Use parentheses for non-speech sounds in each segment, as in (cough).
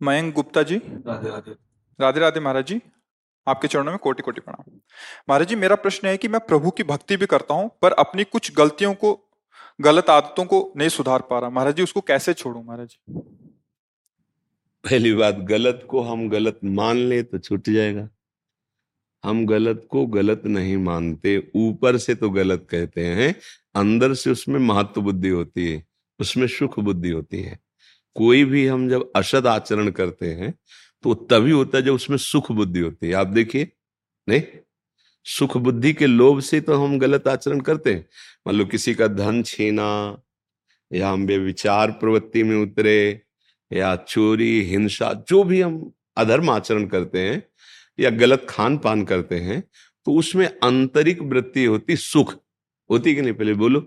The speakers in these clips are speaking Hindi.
मयंक गुप्ता जी। राधे राधे। राधे राधे महाराज जी आपके चरणों में कोटि कोटि प्रणाम। महाराज जी मेरा प्रश्न है कि मैं प्रभु की भक्ति भी करता हूँ पर अपनी कुछ गलतियों को गलत आदतों को नहीं सुधार पा रहा। महाराज जी उसको कैसे छोड़ू महाराज? जी पहली बात गलत को हम गलत मान ले तो छूट जाएगा। हम गलत को गलत नहीं मानते ऊपर से तो गलत कहते हैं अंदर से उसमें महत्व बुद्धि होती है उसमें सुख बुद्धि होती है। कोई भी हम जब असद आचरण करते हैं तो तभी होता है जब उसमें सुख बुद्धि होती है। आप देखिए, नहीं? सुख बुद्धि के लोभ से तो हम गलत आचरण करते हैं। मान लो किसी का धन छीना, या हम विचार प्रवृत्ति में उतरे, या चोरी, हिंसा, जो भी हम अधर्म आचरण करते हैं, या गलत खान पान करते हैं तो उसमें आंतरिक वृत्ति होती सुख। होती कि नहीं? पहले बोलो।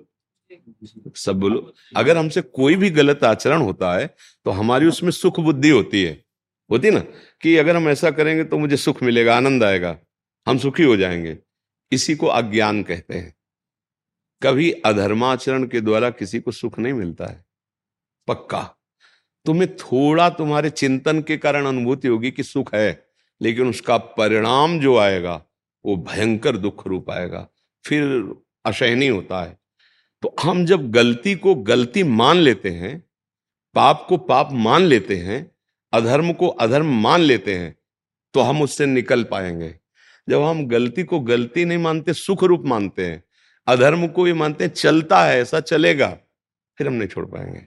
सब बोलो। अगर हमसे कोई भी गलत आचरण होता है तो हमारी उसमें सुख बुद्धि होती है। होती ना? कि अगर हम ऐसा करेंगे तो मुझे सुख मिलेगा, आनंद आएगा, हम सुखी हो जाएँगे। इसी को अज्ञान कहते हैं। कभी अधर्माचरण के द्वारा किसी को सुख नहीं मिलता है। पक्का। तुम्हें थोड़ा तुम्हारे चिंतन के कारण अनुभूति होगी कि सुख है, लेकिन उसका परिणाम जो आएगा, वो भयंकर दुख रूप आएगा। फिर असहनीय होता है। तो हम जब गलती को गलती मान लेते हैं, पाप को पाप मान लेते हैं, अधर्म को अधर्म मान लेते हैं तो हम उससे निकल पाएँगे। जब हम गलती को गलती नहीं मानते, सुख रूप मानते हैं, अधर्म को भी मानते हैं, चलता है, ऐसा चलेगा, फिर हम नहीं छोड़ पाएँगे।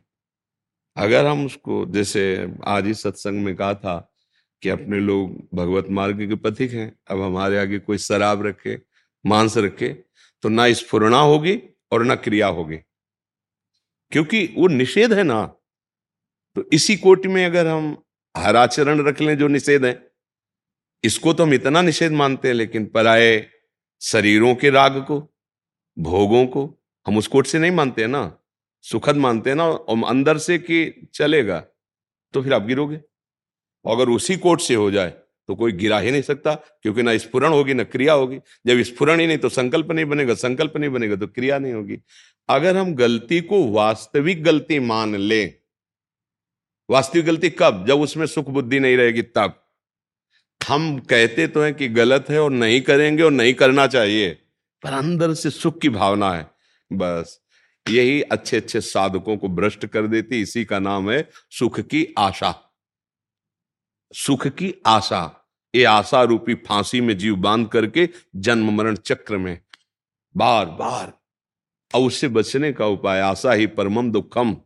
अगर हम उसको, जैसे आज ही सत्संग में कहा था कि अपने लोग भगवत मार्ग के पथिक हैं, अब हमारे आगे कोई शराब रखे, मांस रखे तो ना स्फुरना होगी और ना क्रिया होगी। क्योंकि वो निषेध है ना तो इसी कोटि में अगर हम हर आचरण रख लें जो निषेध है, इसको तो हम इतना निषेध मानते हैं, लेकिन पराए शरीरों के राग को, भोगों को, हम उस कोट से नहीं मानते हैं ना, सुखद मानते हैं ना, और अंदर से कि चलेगा तो फिर आप गिरोगे। अगर उसी कोट से हो जाए तो कोई गिरा ही नहीं सकता, क्योंकि ना स्फुरण होगी, ना क्रिया होगी। जब स्फुरण ही नहीं तो संकल्प नहीं बनेगा, संकल्प नहीं बनेगा तो क्रिया नहीं होगी। अगर हम गलती को वास्तविक गलती मान लें, वास्तविक गलती कब? जब उसमें सुख बुद्धि नहीं रहेगी, तब। हम कहते तो हैं कि गलत है और नहीं करेंगे और नहीं करना चाहिए, पर अंदर से सुख की भावना है। बस, यही अच्छे अच्छे साधकों को भ्रष्ट कर देती, इसी का नाम है सुख की आशा। सुख की आशा। ये आशा रूपी फांसी में जीव बाँध करके जन्म मरण चक्र में बार बार और उससे बचने का उपाय। आशा ही परमम दुखम,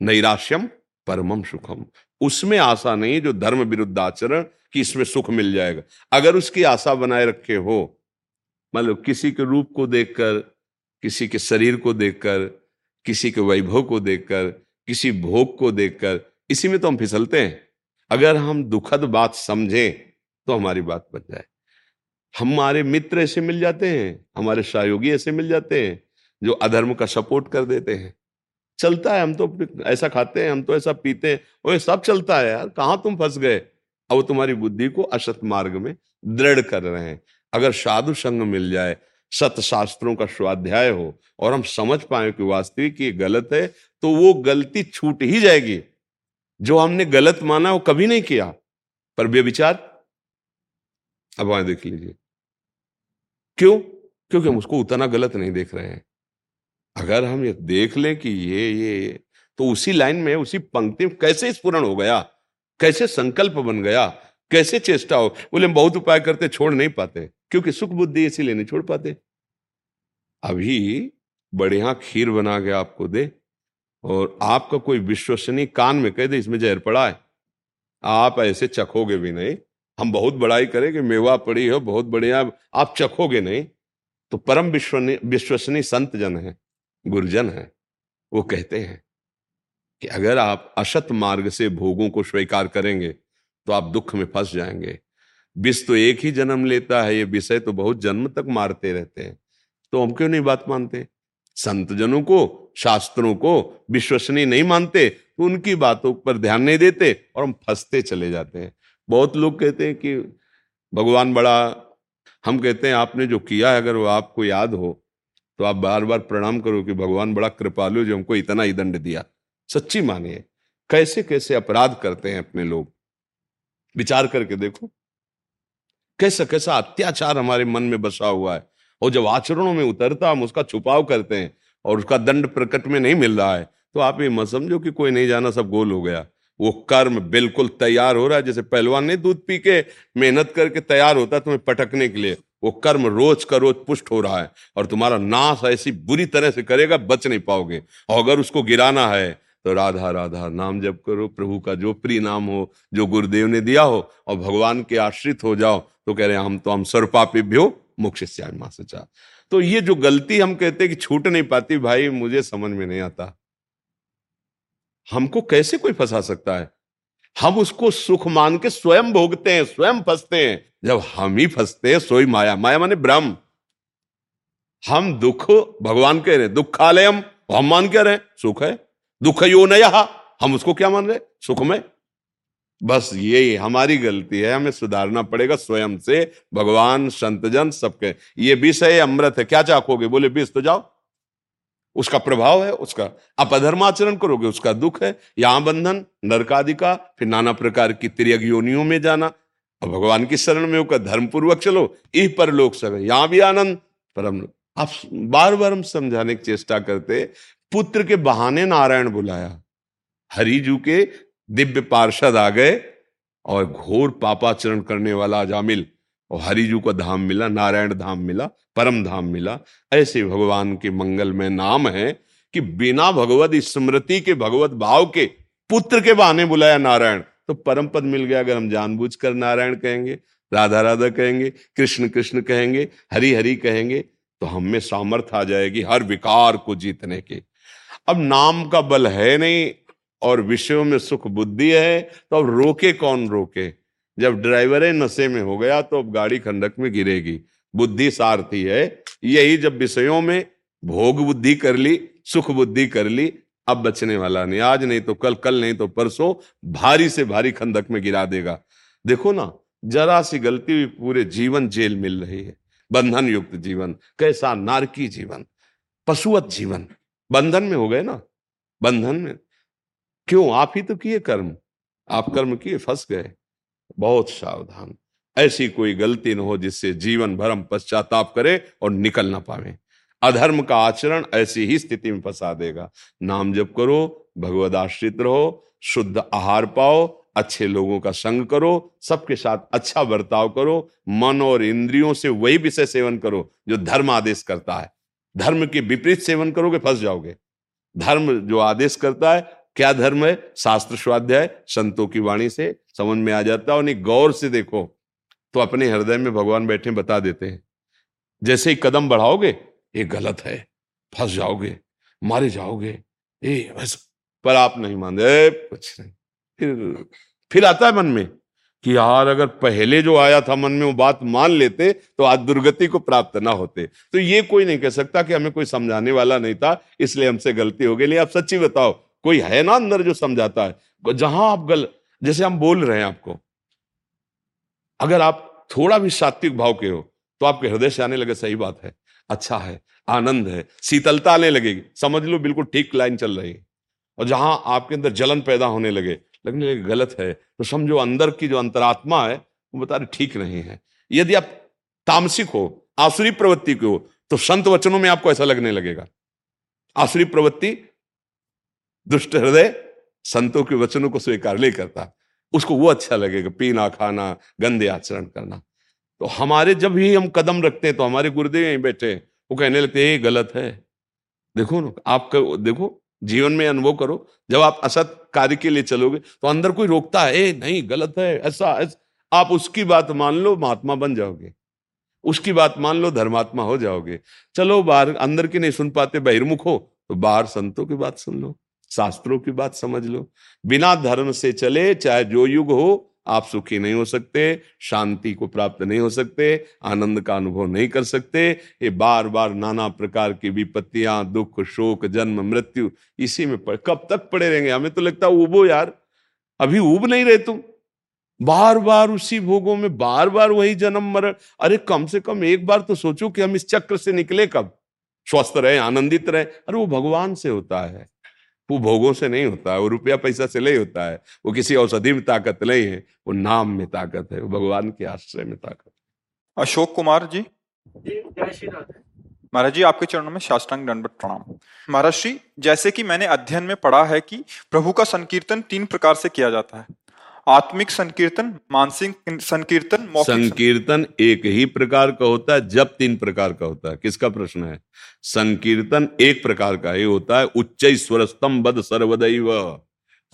नैराश्यम परमम सुखम। उसमें आशा नहीं, जो धर्म विरुद्ध आचरण कि इसमें सुख मिल जाएगा। अगर उसकी आशा बनाए रखे हो मतलब किसी के रूप को देखकर, किसी के शरीर को देखकर, किसी के वैभव को देखकर, किसी भोग को देखकर, इसी में तो हम फिसलते हैं। अगर हम दुखद बात समझें तो हमारी बात बच जाए। हमारे मित्र ऐसे मिल जाते हैं, हमारे सहयोगी ऐसे मिल जाते हैं, जो अधर्म का सपोर्ट कर देते हैं। चलता है, हम तो ऐसा खाते हैं, हम तो ऐसा पीते हैं। वो सब चलता है यार, कहाँ तुम फंस गए? अब वो तुम्हारी बुद्धि को असत मार्ग में दृढ़ कर रहे हैं। अगर साधु संग मिल जाए सत शास्त्रों का स्वाध्याय हो, और हम समझ पाए कि वास्तविक ये गलत है तो वो गलती छूट ही जाएगी। जो हमने गलत माना, वो कभी नहीं किया। पर विचार अब वहाँ देख लीजिए। क्यों? क्योंकि हम उसको उतना गलत नहीं देख रहे हैं। अगर हम ये देख लें कि ये ये तो उसी लाइन में, उसी पंक्ति में कैसे स्पूर्ण हो गया? कैसे संकल्प बन गया? कैसे चेष्टा हो? बोले, हम बहुत उपाय करते, छोड़ नहीं पाते। क्योंकि सुख बुद्धि इसीलिए नहीं छोड़ पाते। अभी बढ़िया खीर बना के आपको दे। और आपका कोई विश्वसनीय कान में कह दे, इसमें जहर पड़ा है। आप ऐसे चखोगे भी नहीं। हम बहुत बड़ाई करें कि मेवा पड़ी हो, बहुत बढ़िया। आप चखोगे नहीं तो परम विश्वसनीय संत जन है, गुरुजन है। वो कहते हैं कि अगर आप असत मार्ग से भोगों को स्वीकार करेंगे तो आप दुख में फंस जाएँगे। विष तो एक ही जन्म लेता है, ये विषय तो बहुत जन्म तक मारते रहते हैं। तो हम क्यों नहीं बात मानते? संत जनों को शास्त्रों को विश्वसनीय नहीं मानते तो उनकी बातों पर ध्यान नहीं देते और हम फंसते चले जाते हैं। बहुत लोग कहते हैं कि भगवान बड़ा, हम कहते हैं आपने जो किया है, अगर वो आपको याद हो तो आप बार बार प्रणाम करो कि भगवान बड़ा कृपालु जो हमको इतना ही दंड दिया। सच्ची मानिए कैसे कैसे अपराध करते हैं अपने लोग? विचार करके देखो। कैसा कैसा अत्याचार हमारे मन में बसा हुआ है, और जब आचरणों में उतरता, हम उसका छुपाव करते हैं और उसका दंड प्रकट में नहीं मिल रहा है। तो आप ये मत समझो कि कोई नहीं जाना, सब गोल हो गया। वो कर्म बिल्कुल तैयार हो रहा है। जैसे पहलवान ने दूध पी के मेहनत करके तैयार होता है तुम्हें पटकने के लिए। वो कर्म रोज का रोज पुष्ट हो रहा है और तुम्हारा नाश ऐसी बुरी तरह से करेगा, बच नहीं पाओगे। और अगर उसको गिराना है तो राधा राधा, नाम जप करो। प्रभु का जो प्रिय नाम हो, जो गुरुदेव ने दिया हो और भगवान के आश्रित हो जाओ तो कह रहे हम तो हम सर्वपापिभ्यो मोक्ष माँ से तो ये जो गलती हम कहते कि छूट नहीं पाती, भाई, मुझे समझ में नहीं आता। हमको कैसे कोई फंसा सकता है? हम उसको सुख मान के स्वयं भोगते हैं, स्वयं फंसते हैं। जब हम ही फंसते हैं, सोई माया। माया माने ब्रह्म। हम दुख भगवान कह रहे दुखालयम हम मान क्या रहे सुख है। दुख यो नया। हम उसको क्या मान रहे सुख में बस यही, हमारी गलती है, हमें सुधारना पड़ेगा स्वयं से, भगवान संतजन सबके। ये विष है अमृत है, क्या चाकोगे? बोले, विष तो जाओ। उसका प्रभाव है, उसका आप अधर्माचरण करोगे, उसका दुख है। यहाँ बंधन, नरकादि का, फिर नाना प्रकार की त्रियग योनियों में जाना। और भगवान की शरण में होकर धर्म पूर्वक चलो, इह पर लोग सब यहाँ भी आनंद। परम आप बार बार हम समझाने की चेष्टा करते, पुत्र के बहाने नारायण बुलाया। हरिजू के दिव्य पार्षद आ गए और घोर पापाचरण करने वाला जामिल और हरिजू का धाम मिला, नारायण धाम मिला, परम धाम मिला। ऐसे भगवान के मंगल में नाम है कि बिना भगवत स्मृति के, भगवत भाव के, पुत्र के बहाने बुलाया नारायण। तो परम पद मिल गया अगर हम जानबूझ कर नारायण कहेंगे, राधा राधा कहेंगे, कृष्ण कृष्ण कहेंगे, हरि हरि कहेंगे तो हम में सामर्थ्य आ जाएगी हर विकार को जीतने के। अब नाम का बल है नहीं और विषयों में सुख बुद्धि है तो अब रोके कौन रोके? जब ड्राइवर है नशे में हो गया तो अब गाड़ी खंडक में गिरेगी। बुद्धि सारथी है। यही जब विषयों में भोग बुद्धि कर ली, सुख बुद्धि कर ली, अब बचने वाला नहीं। आज नहीं तो कल कल नहीं तो परसों भारी से भारी खंडक में गिरा देगा। देखो ना, जरा सी गलती हुई पूरे जीवन जेल मिल रही है। बंधन युक्त जीवन, कैसा नारकी जीवन, पशुवत जीवन। बंधन में हो गए ना? बंधन में। क्यों? आप ही तो किए कर्म। आप कर्म किए, फंस गए। बहुत सावधान। ऐसी कोई गलती न हो जिससे जीवन भर हम पश्चाताप करे और निकल ना पावे। अधर्म का आचरण ऐसी ही स्थिति में फंसा देगा। नाम जप करो भगवत आश्रित रहो, शुद्ध आहार पाओ, अच्छे लोगों का संग करो, सबके साथ अच्छा बर्ताव करो, मन और इंद्रियों से वही विषय सेवन करो जो धर्म आदेश करता है। धर्म के विपरीत सेवन करोगे, फंस जाओगे। धर्म जो आदेश करता है क्या धर्म है? शास्त्र स्वाध्याय संतों की वाणी से समझ में आ जाता है गौर से देखो तो अपने हृदय में भगवान बैठे बता देते हैं। जैसे ही कदम बढ़ाओगे, ये गलत है, फंस जाओगे, मारे जाओगे ए वैसा पर आप नहीं मानते कुछ नहीं। फिर फिर आता है मन में कि यार, अगर पहले जो आया था मन में, वो बात मान लेते तो आज दुर्गति को प्राप्त ना होते। तो ये कोई नहीं कह सकता कि हमें कोई समझाने वाला नहीं था, इसलिए हमसे गलती हो गई। आप सच्ची बताओ कोई है ना अंदर जो समझाता है? जहाँ आप गल, जैसे हम बोल रहे हैं आपको। अगर आप थोड़ा भी सात्विक भाव के हो तो आपके हृदय से आने लगे, सही बात है। अच्छा है, आनंद है, शीतलता आने लगेगी। समझ लो, बिल्कुल ठीक लाइन चल रही है। और जहाँ आपके अंदर जलन पैदा होने लगे, लगने लगे, गलत है तो समझो अंदर की जो अंतरात्मा है, वो बता रहे, ठीक नहीं है। यदि आप तामसिक हो, आसुरी प्रवृत्ति के हो तो संत वचनों में आपको ऐसा लगने लगेगा। आसुरी प्रवृत्ति दुष्ट हृदय संतों के वचनों को स्वीकार नहीं करता। उसको वो अच्छा लगेगा पीना खाना गंदे आचरण करना। तो हमारे जब भी हम कदम रखते हैं तो हमारे गुरुदेव यहीं बैठे वो कहने लगते ये गलत है। देखो ना आप देखो जीवन में अनुभव करो। जब आप असत कार्य के लिए चलोगे तो अंदर कोई रोकता है ए नहीं गलत है ऐसा, ऐसा। आप उसकी बात मान लो महात्मा बन जाओगे। उसकी बात मान लो धर्मात्मा हो जाओगे। चलो बाहर अंदर की नहीं सुन पाते बहिर्मुख हो तो बाहर संतों की बात सुन लो। शास्त्रों की बात समझ लो। बिना धर्म से चले, चाहे जो युग हो, आप सुखी नहीं हो सकते, शांति को प्राप्त नहीं हो सकते, आनंद का अनुभव नहीं कर सकते। ये बार बार नाना प्रकार की विपत्तियाँ, दुख, शोक, जन्म, मृत्यु, इसी में पड़, कब तक पड़े रहेंगे? हमें तो लगता है उबो यार, अभी उब नहीं रहे तुम। बार बार उसी भोगों में बार बार वही जन्म, मरण। अरे कम से कम एक बार तो सोचो कि हम इस चक्र से निकले कब? स्वस्थ रहे, आनंदित रहे। अरे वो भगवान से होता है। वो भोगों से नहीं होता है वो रुपया पैसा से नहीं होता है वो किसी औषधि में ताकत नहीं है वो नाम में ताकत है वो भगवान के आश्रय में ताकत अशोक कुमार जी। महाराज जी आपके चरणों में शास्त्रांग दंडवत प्रणाम। महाराज जी जैसे कि मैंने अध्ययन में पढ़ा है कि प्रभु का संकीर्तन तीन प्रकार से किया जाता है। आत्मिक संकीर्तन, मानसिक संकीर्तन संकीर्तन। एक ही प्रकार का होता है, जब तीन प्रकार का होता है। किसका प्रश्न है? संकीर्तन एक प्रकार का ही होता है उच्च स्वर स्तंभ सर्वदैव।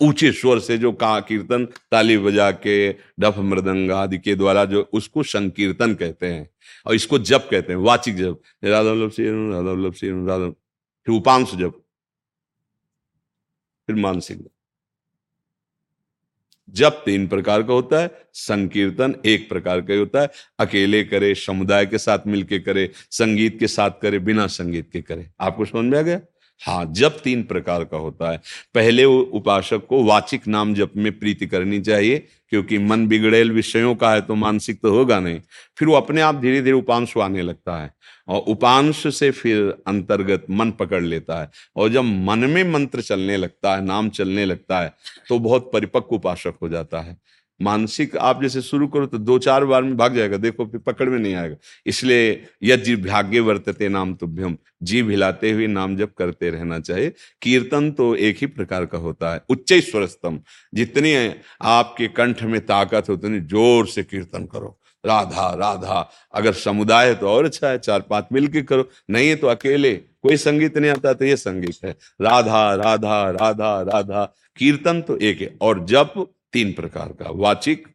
ऊँचे स्वर से जो कहा कीर्तन, ताली बजा के, डफ मृदंग आदि के द्वारा जो उसको संकीर्तन कहते हैं। और इसको जप कहते हैं, वाचिक जप। राधा वल्लभ सिंह राधा वल्लभ सिंह राधा फिर उपांश जप। फिर मानसिक जप जब तीन प्रकार का होता है, संकीर्तन एक प्रकार का होता है। अकेले करे, समुदाय के साथ मिलके करे, संगीत के साथ करे, बिना संगीत के करे। आपको समझ में आ गया? हाँ जब तीन प्रकार का होता है। पहले उपासक को वाचिक नाम जप में प्रीति करनी चाहिए, क्योंकि मन बिगड़ेल, विषयों का है तो मानसिक तो होगा नहीं। फिर वो अपने आप धीरे धीरे उपांश आने लगता है और उपांश से फिर अंतर्गत मन पकड़ लेता है और जब मन में मंत्र चलने लगता है, नाम चलने लगता है तो बहुत परिपक्व उपासक हो जाता है। मानसिक आप जैसे शुरू करो तो दो चार बार में भाग जाएगा, देखो फिर पकड़ में नहीं आएगा। इसलिए यदि भाग्य वर्तते नाम तुभ्यम जीव हिलाते हुए नाम जब करते रहना चाहिए। कीर्तन तो एक ही प्रकार का होता है, उच्च स्वरस्तम जितनी आपके कंठ में ताकत हो, उतनी ज़ोर से कीर्तन करो। राधा राधा, अगर समुदाय है तो और अच्छा है, चार पाँच मिल के करो। नहीं है तो अकेले, कोई संगीत नहीं आता तो ये संगीत है। राधा राधा राधा राधा, कीर्तन तो एक है। और जप तीन प्रकार का। वाचिक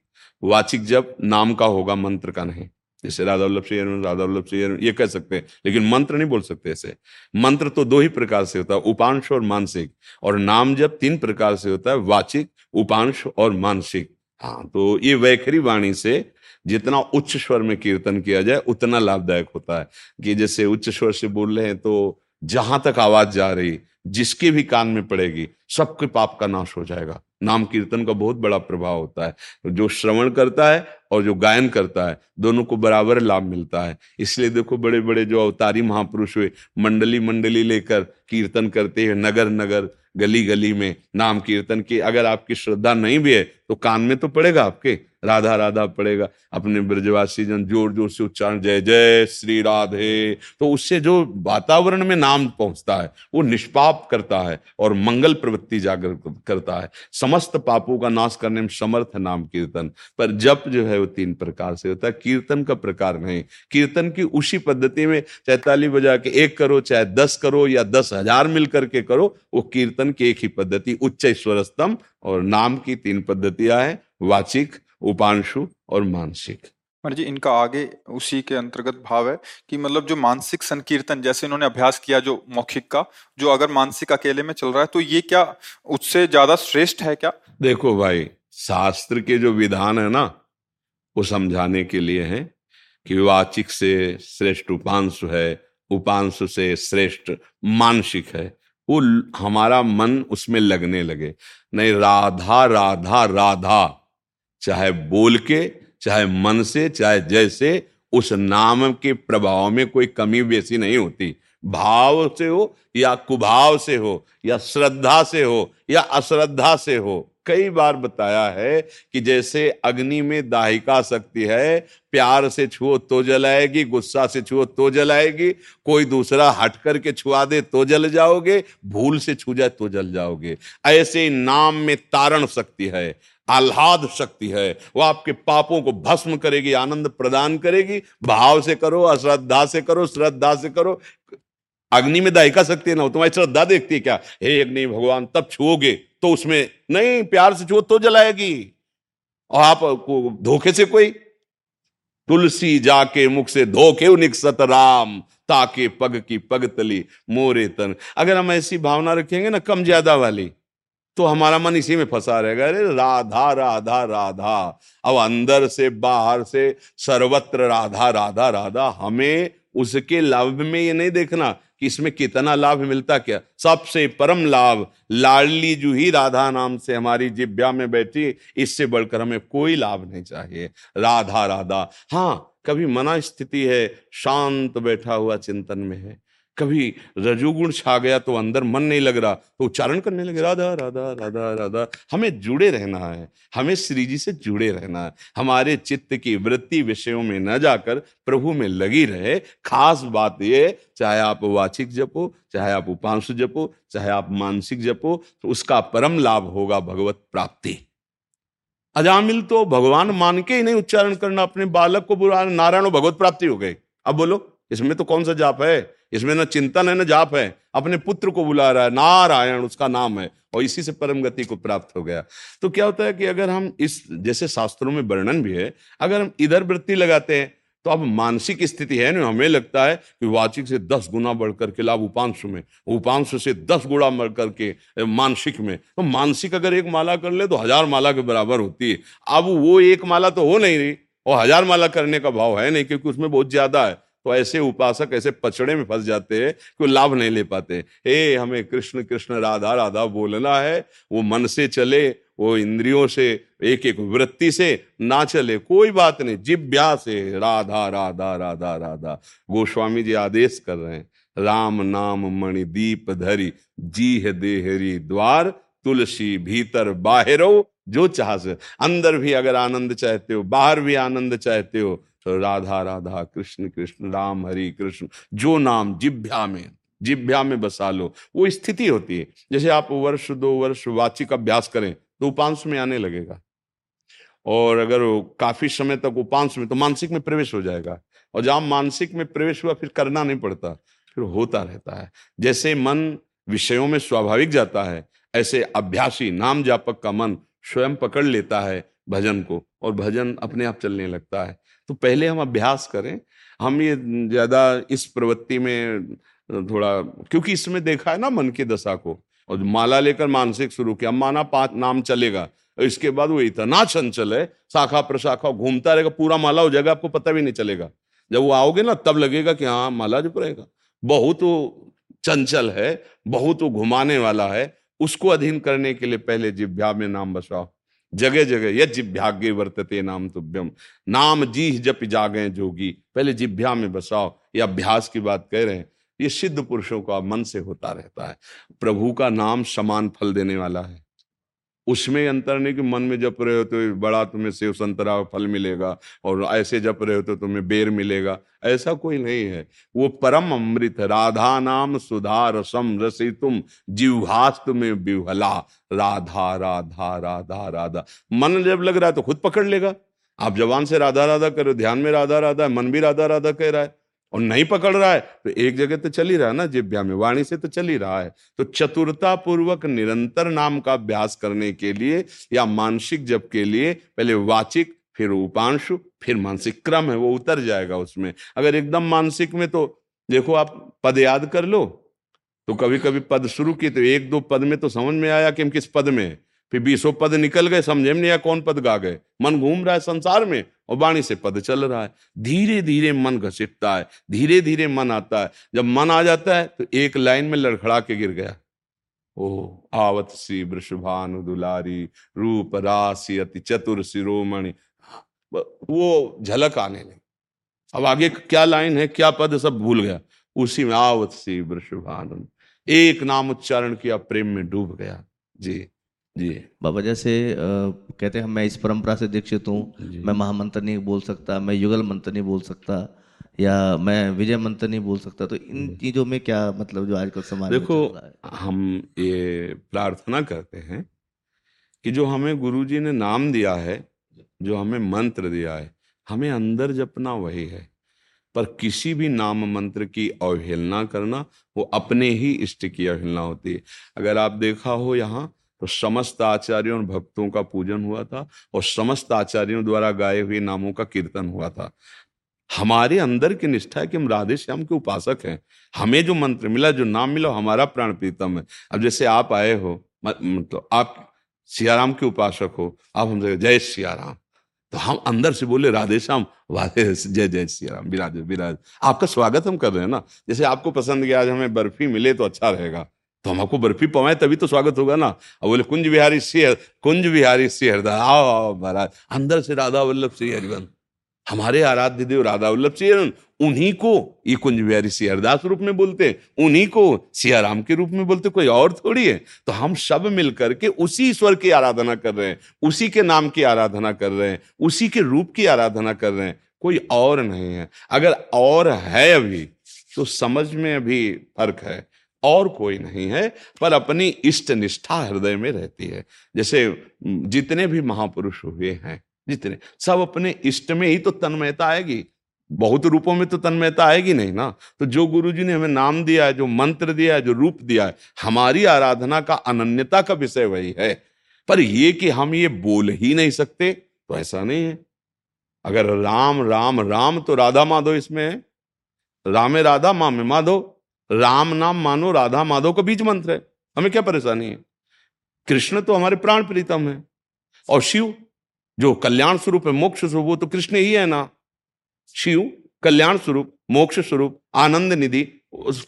वाचिक जब नाम का होगा, मंत्र का नहीं। जैसे राधा वल्लभ श्री राधा वल्लभ श्री ये कह सकते हैं, लेकिन मंत्र नहीं बोल सकते ऐसे। मंत्र तो दो ही प्रकार से होता है, उपांश और मानसिक। और नाम जब तीन प्रकार से होता है, वाचिक, उपांश और मानसिक। हाँ तो ये वैखरी वाणी से जितना उच्च स्वर में कीर्तन किया जाए, उतना लाभदायक होता है। कि जैसे उच्च स्वर से बोल रहे हैं तो जहाँ तक आवाज़ जा रही, जिसके भी कान में पड़ेगी, सबके पाप का नाश हो जाएगा। नाम कीर्तन का बहुत बड़ा प्रभाव होता है। जो श्रवण करता है और जो गायन करता है, दोनों को बराबर लाभ मिलता है। इसलिए देखो बड़े बड़े जो अवतारी महापुरुष हुए मंडली मंडली लेकर कीर्तन करते हैं नगर नगर गली गली में नाम कीर्तन की अगर आपकी श्रद्धा नहीं भी है तो कान में तो पड़ेगा आपके। राधा राधा पड़ेगा। अपने ब्रजवासी जन ज़ोर ज़ोर से उच्चारण, जय जय श्री राधे। तो उससे जो वातावरण में नाम पहुँचता है, वो निष्पाप करता है और मंगल प्रवृत्ति जागर करता है। समस्त पापों का नाश करने में समर्थ नाम कीर्तन। पर जप जो है वो तीन प्रकार से होता है। कीर्तन का प्रकार नहीं। कीर्तन की उसी पद्धति में चाहे ताली बजा के एक करो, चाहे दस करो या दस हज़ार मिल करके करो, वो कीर्तन की एक ही पद्धति उच्च स्वरस्तम और नाम की तीन पद्धतियाँ हैं, वाचिक उपांशु और मानसिक। जी इनका आगे उसी के अंतर्गत भाव है कि मतलब जो मानसिक संकीर्तन जैसे इन्होंने अभ्यास किया जो मौखिक का जो अगर मानसिक अकेले में चल रहा है तो ये क्या उससे ज़्यादा श्रेष्ठ है क्या? देखो भाई शास्त्र के जो विधान है ना वो समझाने के लिए है कि वाचिक से श्रेष्ठ उपांशु है उपांशु से श्रेष्ठ मानसिक है। वो हमारा मन उसमें लगने लगे। नहीं राधा राधा राधा। चाहे बोल के, चाहे मन से, चाहे जैसे उस नाम के प्रभाव में कोई कमी बेसी नहीं होती। भाव से हो या कुभाव से हो, या श्रद्धा से हो, या अश्रद्धा से हो। कई बार बताया है कि जैसे अग्नि में दाहिका शक्ति है, प्यार से छुओ तो जलाएगी, गुस्सा से छुओ तो जलाएगी, कोई दूसरा हट करके छुआ दे तो जल जाओगे, भूल से छू जाए तो जल जाओगे। ऐसे नाम में तारण शक्ति है। आह्लाद शक्ति है। वो आपके पापों को भस्म करेगी, आनंद प्रदान करेगी। भाव से करो, अश्रद्धा से करो, श्रद्धा से करो। अग्नि में दायिका सकती है ना? तुम्हारी श्रद्धा देखती है क्या? हे अग्नि, भगवान, तब छुओगे तो उसमें नहीं, प्यार से छुओ तो जलाएगी। और आप धोखे से कोई? तुलसी जाके मुख से धोखे निकसत राम, ताके पग की पग तली मोरे तन। अगर हम ऐसी भावना रखेंगे ना, कम ज़्यादा वाली। तो हमारा मन इसी में फंसा रहेगा, अरे राधा राधा राधा। अब अंदर से, बाहर से, सर्वत्र राधा राधा राधा। हमें उसके लाभ में ये नहीं देखना कि इसमें कितना लाभ मिलता क्या। सबसे परम लाभ, लाडली जू ही राधा नाम से हमारी जिब्या में बैठी, इससे बढ़कर हमें कोई लाभ नहीं चाहिए। राधा राधा। हाँ कभी मना स्थिति है, शांत बैठा हुआ चिंतन में है। कभी रजोगुण छा गया तो अंदर मन नहीं लग रहा तो उच्चारण करने लगे, राधा राधा राधा राधा। हमें जुड़े रहना है, हमें श्री जी से जुड़े रहना है। हमारे चित्त की वृत्ति विषयों में न जाकर प्रभु में लगी रहे। खास बात ये, चाहे आप वाचिक जपो, चाहे आप उपांशु जपो, चाहे आप मानसिक जपो तो उसका परम लाभ होगा भगवत प्राप्ति। अजामिल तो भगवान मान के ही नहीं उच्चारण करना, अपने बालक को बुरा नारायण भगवत प्राप्ति हो गई। अब बोलो, इसमें तो कौन सा जाप है? इसमें न चिंतन है, न जाप है। अपने पुत्र को बुला रहा है, नारायण, उसका नाम है, और इसी से परम गति को प्राप्त हो गया। तो क्या होता है कि अगर हम इस, जैसे शास्त्रों में वर्णन भी है, अगर हम इधर वृत्ति लगाते हैं तो अब मानसिक स्थिति है ना, हमें लगता है कि वाचिक से दस गुना बढ़ करके लाभ उपांशु में, उपांशु से दस गुणा बढ़ करके मानसिक में। तो मानसिक अगर एक माला कर ले तो हज़ार माला के बराबर होती है। अब वो एक माला तो हो नहीं रही, और हज़ार माला करने का भाव है नहीं, क्योंकि उसमें बहुत ज़्यादा है। तो ऐसे उपासक ऐसे पचड़े में फंस जाते हैं कि वो लाभ नहीं ले पाते हे। हमें कृष्ण कृष्ण, राधा राधा बोलना है, वो मन से चले, वो इंद्रियों से एक एक वृत्ति से ना चले, कोई बात नहीं, जिब्या से, राधा राधा राधा राधा। गोस्वामी जी आदेश कर रहे हैं, राम नाम मणि दीप धरी, जीह देहरी द्वार, तुलसी भीतर बाहरो, जो चाह से। अंदर भी अगर आनंद चाहते हो, बाहर भी आनंद चाहते हो तो राधा राधा, कृष्ण कृष्ण, राम, हरि, कृष्ण, जो नाम जिभ्या में जिभ्या में बसा लो, वो स्थिति होती है। जैसे आप वर्ष, दो वर्ष वाचिक अभ्यास करें तो उपांश में आने लगेगा। और अगर काफ़ी समय तक उपांश में तो मानसिक में प्रवेश हो जाएगा। और जहाँ मानसिक में प्रवेश हुआ, फिर करना नहीं पड़ता, फिर होता रहता है। जैसे मन विषयों में स्वाभाविक जाता है, ऐसे अभ्यासी नाम जापक का मन स्वयं पकड़ लेता है भजन को, और भजन अपने आप चलने लगता है। तो पहले हम अभ्यास करें। हम ये ज़्यादा इस प्रवृत्ति में थोड़ा, क्योंकि इसमें देखा है ना मन की दशा को। और माला लेकर मानसिक शुरू किया माना पाँच नाम चलेगा। इसके बाद वो इतना चंचल है शाखा प्रशाखा घूमता रहेगा, पूरा माला हो जाएगा, आपको पता भी नहीं चलेगा। जब वो आओगे ना, तब लगेगा कि हाँ माला जो रहेगा। बहुत वो चंचल है, बहुत वो घुमाने वाला है, उसको अधीन करने के लिए पहले जिभ्या में नाम बसाओ जगह जगह यह वर्तते नाम तुभ्यम। नाम जीह जप जागे जोगी। पहले जिभ्या में बसाओ। ये अभ्यास की बात कह रहे हैं। ये सिद्ध पुरुषों का मन से होता रहता है। प्रभु का नाम समान फल देने वाला है। उसमें अंतर नहीं कि मन में जप रहे हो तो बड़ा तुम्हें सेव संतरा फल मिलेगा और ऐसे जप रहे हो तो तुम्हें बेर मिलेगा। ऐसा कोई नहीं है। वो परम अमृत, राधा नाम सुधा रसम रसी तुम जिह्वास्त में विहला राधा राधा राधा राधा। मन जब लग रहा है तो खुद पकड़ लेगा। आप जवान से राधा राधा करो ध्यान में राधा राधा मन भी राधा राधा कह रहा है। और नहीं पकड़ रहा है तो एक जगह तो चल ही रहा है ना जिव्या में, वाणी से तो चल ही रहा है। तो चतुरता पूर्वक निरंतर नाम का अभ्यास करने के लिए या मानसिक जप के लिए पहले वाचिक, फिर उपांशु, फिर मानसिक क्रम है, वो उतर जाएगा उसमें। अगर एकदम मानसिक में तो देखो आप पद याद कर लो तो कभी कभी पद शुरू किए तो एक दो पद में तो समझ में आया कि हम किस पद में फिर बीसों पद निकल गए, समझे में नहीं कौन पद गा गए। मन घूम रहा है संसार में और वाणी से पद चल रहा है। धीरे धीरे मन घसीटता है धीरे धीरे मन आता है। जब मन आ जाता है तो एक लाइन में लड़खड़ा के गिर गया। ओ आवत सी वृषभानु दुलारी रूप राशि अति चतुर शिरोमणि। वो झलक आने लगी। अब आगे क्या लाइन है, क्या पद, सब भूल गया। उसी में आवत सी वृषभानु एक नाम उच्चारण किया, प्रेम में डूब गया। जी। जी। बाबा जैसे आ, कहते हैं मैं इस परंपरा से दीक्षित हूँ। मैं महामंत्र नहीं बोल सकता मैं युगल मंत्र नहीं बोल सकता या मैं विजय मंत्र नहीं बोल सकता। तो इन। चीज़ों में क्या मतलब जो आजकल समाज देखो हम ये प्रार्थना करते हैं कि जो हमें गुरुजी ने नाम दिया है जो हमें मंत्र दिया है हमें अंदर जपना वही है। पर किसी भी नाम मंत्र की अवहेलना करना वो अपने ही इष्ट की अवहेलना होती है। अगर आप देखा हो यहाँ तो समस्त आचार्यों और भक्तों का पूजन हुआ था और समस्त आचार्यों द्वारा गाए हुए नामों का कीर्तन हुआ था। हमारे अंदर की निष्ठा है कि हम राधे श्याम के उपासक हैं। हमें जो मंत्र मिला, जो नाम मिला हमारा प्राण प्रीतम है। अब जैसे आप आए हो मतलब आप सियाराम के उपासक हो, आप हमसे जय सियाराम। तो हम अंदर से बोले, राधे श्याम वादे जय जय सियाराम, विराज विराज। आपका स्वागत हम कर रहे हैं ना? जैसे आपको पसंद गया, आज हमें बर्फ़ी मिले तो अच्छा रहेगा। तो हम आपको बर्फ़ी पवाए, तभी तो स्वागत होगा ना। अब बोले, कुंज बिहारी सिंह कुंज बिहारी सिंह हरदा। आओ आओ, महाराज। अंदर से राधा वल्लभ सिंह हरिवंश। हमारे आराध्य देव राधा वल्लभ सिंह उन्हीं को ये कुंज बिहारी सिंह हरदास रूप में बोलते हैं। उन्हीं को सियाराम के रूप में बोलते कोई और थोड़ी है। तो हम सब मिलकर के उसी ईश्वर की आराधना कर रहे हैं, उसी के नाम की आराधना कर रहे हैं, उसी के रूप की आराधना कर रहे हैं। कोई और नहीं है। अगर और है अभी तो समझ में अभी फ़र्क है। और कोई नहीं है, पर अपनी इष्ट निष्ठा हृदय में रहती है। जैसे जितने भी महापुरुष हुए हैं, जितने, सब अपने इष्ट में ही तो तन्मयता आएगी। बहुत रूपों में तो तन्मयता आएगी नहीं ना? तो जो गुरु जी ने हमें नाम दिया है, जो मंत्र दिया है, जो रूप दिया है, हमारी आराधना का अनन्यता का विषय वही है। पर ये कि हम ये बोल ही नहीं सकते तो ऐसा नहीं है। अगर राम राम राम तो राधा माधो इसमें है। रामे राधा, मामे माधो राम नाम मानो, राधा माधव का बीज मंत्र है। हमें क्या परेशानी है? कृष्ण तो हमारे प्राण प्रीतम है। और शिव, जो कल्याण स्वरूप है, मोक्ष स्वरूप, वो तो कृष्ण ही है ना। शिव, कल्याण स्वरूप, मोक्ष स्वरूप, आनंद निधि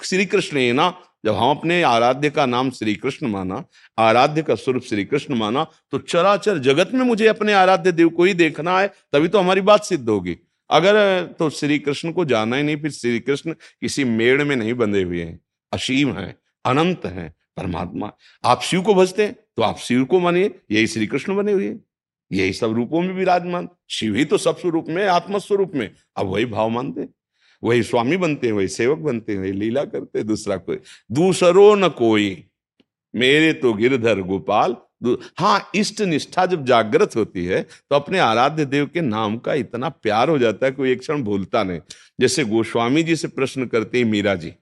श्री कृष्ण है ना। जब हम अपने आराध्य का नाम श्री कृष्ण माना, आराध्य का स्वरूप श्री कृष्ण माना तो चराचर जगत में मुझे अपने आराध्य देव को ही देखना है, तभी तो हमारी बात सिद्ध होगी। अगर तो श्री कृष्ण को जाना ही नहीं, फिर श्री कृष्ण किसी मेड़ में नहीं बंधे हुए हैं। असीम है, अनंत है, परमात्मा। आप शिव को भजते हैं तो आप शिव को मानिए, यही श्री कृष्ण बने हुए यही सब रूपों में विराजमान। शिव ही तो सब स्वरूप में, आत्मस्वरूप में। अब वही भाव मानते वही स्वामी बनते हैं, वही सेवक बनते हैं, वही लीला करते दूसरा कोई। दूसरो न कोई। मेरे तो गिरधर गोपाल हाँ इष्ट निष्ठा जब जागृत होती है तो अपने आराध्य देव के नाम का इतना प्यार हो जाता है कोई एक क्षण भूलता नहीं। जैसे गोस्वामी जी से प्रश्न करते हैं मीरा जी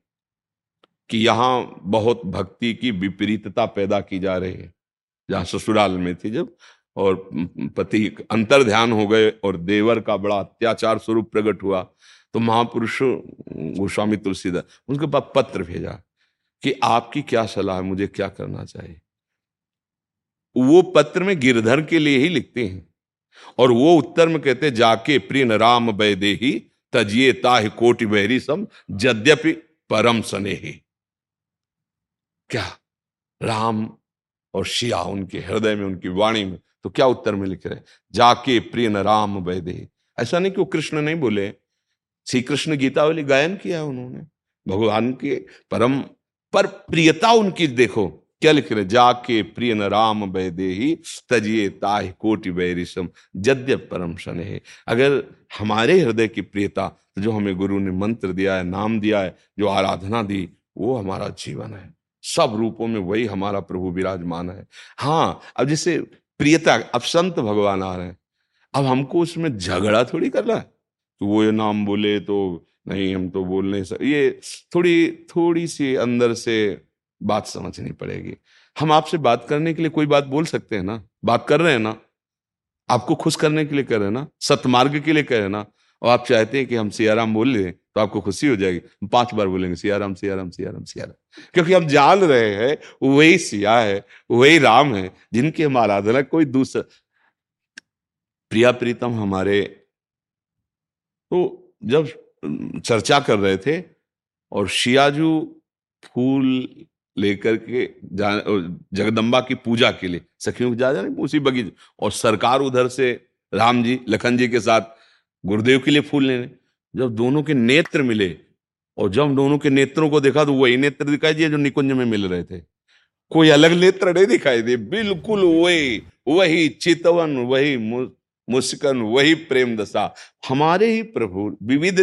कि यहाँ बहुत भक्ति की विपरीतता पैदा की जा रही है, जहाँ ससुराल में थी जब, और पति अंतर ध्यान हो गए और देवर का बड़ा अत्याचार स्वरूप प्रकट हुआ तो महापुरुष गोस्वामी तुलसीदास, उनके पास पत्र भेजा कि आपकी क्या सलाह है, मुझे क्या करना चाहिए? वो पत्र में गिरधर के लिए ही लिखते हैं। और वो उत्तर में कहते जाके प्रिय राम ही तजिए ताह कोटि बहरी सम यद्यपि परम ही क्या? राम और शिया उनके हृदय में, उनकी वाणी में तो क्या उत्तर में लिख रहे जाके प्रिय राम वैदे ऐसा नहीं कि वो कृष्ण नहीं बोले। श्री कृष्ण गीतावली गायन किया उन्होंने। भगवान के परम, पर प्रियता उनकी देखो। क्या लिख रहे जाके प्रिय न राम ही तजिए ताह कोटि वैरिशम जद्य परम शने अगर हमारे हृदय की प्रियता, जो हमें गुरु ने मंत्र दिया है, नाम दिया है, जो आराधना दी, वो हमारा जीवन है। सब रूपों में वही हमारा प्रभु विराजमान है। हाँ अब जैसे प्रियता, अब संत भगवान आ रहे हैं। अब हमको उसमें झगड़ा थोड़ी करना है। तो वो ये नाम बोले तो नहीं, हम तो बोल नहीं सकते ये थोड़ी थोड़ी सी अंदर से बात समझनी पड़ेगी। हम आपसे बात करने के लिए कोई बात बोल सकते हैं ना? बात कर रहे हैं ना? आपको खुश करने के लिए कर रहे हैं ना? सतमार्ग के लिए कह रहे हैं ना? और आप चाहते हैं कि हम सियाराम बोल लें तो आपको खुशी हो जाएगी। पाँच बार बोलेंगे, सियाराम सियाराम सियाराम सियाराम। क्योंकि हम जान रहे हैं, वही सिया है, वही राम है, जिनकी हम आराधना कोई दूसरा। प्रिया प्रीतम हमारे तो जब चर्चा कर रहे थे, और शियाजू फूल लेकर के जगदम्बा की पूजा के लिए। सखियों को जा जाने उसी बगीचे। और सरकार उधर से, राम जी, लखन जी के साथ गुरुदेव के लिए फूल लेने। जब दोनों के नेत्र मिले, और जब दोनों के नेत्रों को देखा तो वही नेत्र दिखाई दिए जो निकुंज में मिल रहे थे। कोई अलग नेत्र नहीं दिखाई दिए। बिल्कुल वही वही चितवन, वही मुस्कन, वही प्रेम दशा। हमारे ही प्रभु, विविध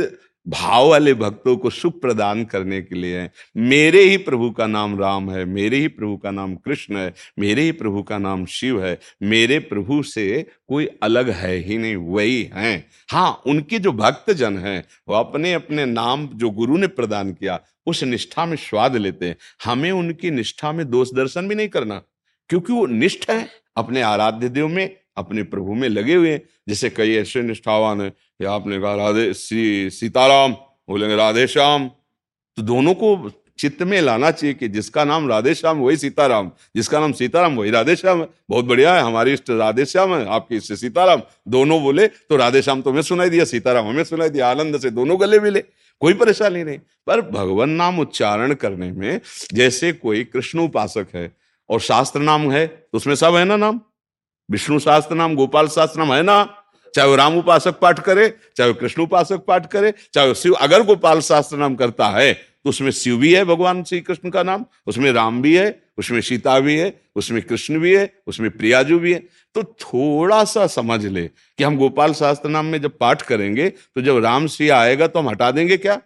भाव वाले भक्तों को सुख प्रदान करने के लिए है। मेरे ही प्रभु का नाम राम है, मेरे ही प्रभु का नाम कृष्ण है, मेरे ही प्रभु का नाम शिव है, मेरे प्रभु से कोई अलग है ही नहीं, वही हैं। हाँ उनके जो भक्त जन हैं, वो अपने अपने नाम जो गुरु ने प्रदान किया, उस निष्ठा में स्वाद लेते हैं। हमें उनकी निष्ठा में दोष दर्शन भी नहीं करना, क्योंकि वो निष्ठ है अपने आराध्य देव में अपने प्रभु में लगे हुए हैं, जैसे कई ऐसे निष्ठावान है। या आपने कहा, राधे श्री सीताराम बोलेंगे, राधे श्याम। तो दोनों को चित्त में लाना चाहिए कि जिसका नाम राधे श्याम, वही सीताराम। जिसका नाम सीताराम, वही राधे श्याम है। बहुत बढ़िया है, हमारी इष्ट राधे श्याम है, आपके इष्ट सीताराम। दोनों बोले तो राधे श्याम तुम्हें सुनाई दिया, सीताराम हमें सुनाई दिया, आनंद से दोनों गले मिले, कोई परेशानी नहीं। पर भगवान नाम उच्चारण करने में जैसे कोई कृष्ण उपासक है और शास्त्र नाम है तो उसमें सब है ना नाम? विष्णु शास्त्र नाम, गोपाल शास्त्र नाम है ना? चाहे वो राम उपासक पाठ करे, चाहे वो कृष्ण उपासक पाठ करे, चाहे वो शिव, अगर गोपाल शास्त्र नाम करता है तो उसमें शिव भी है भगवान श्री कृष्ण का नाम, उसमें राम भी है, उसमें सीता भी है, उसमें कृष्ण भी है, उसमें प्रियाजू भी है। तो थोड़ा सा समझ ले कि हम गोपाल शास्त्र नाम में जब पाठ करेंगे तो जब राम श्री आएगा तो हम हटा देंगे क्या?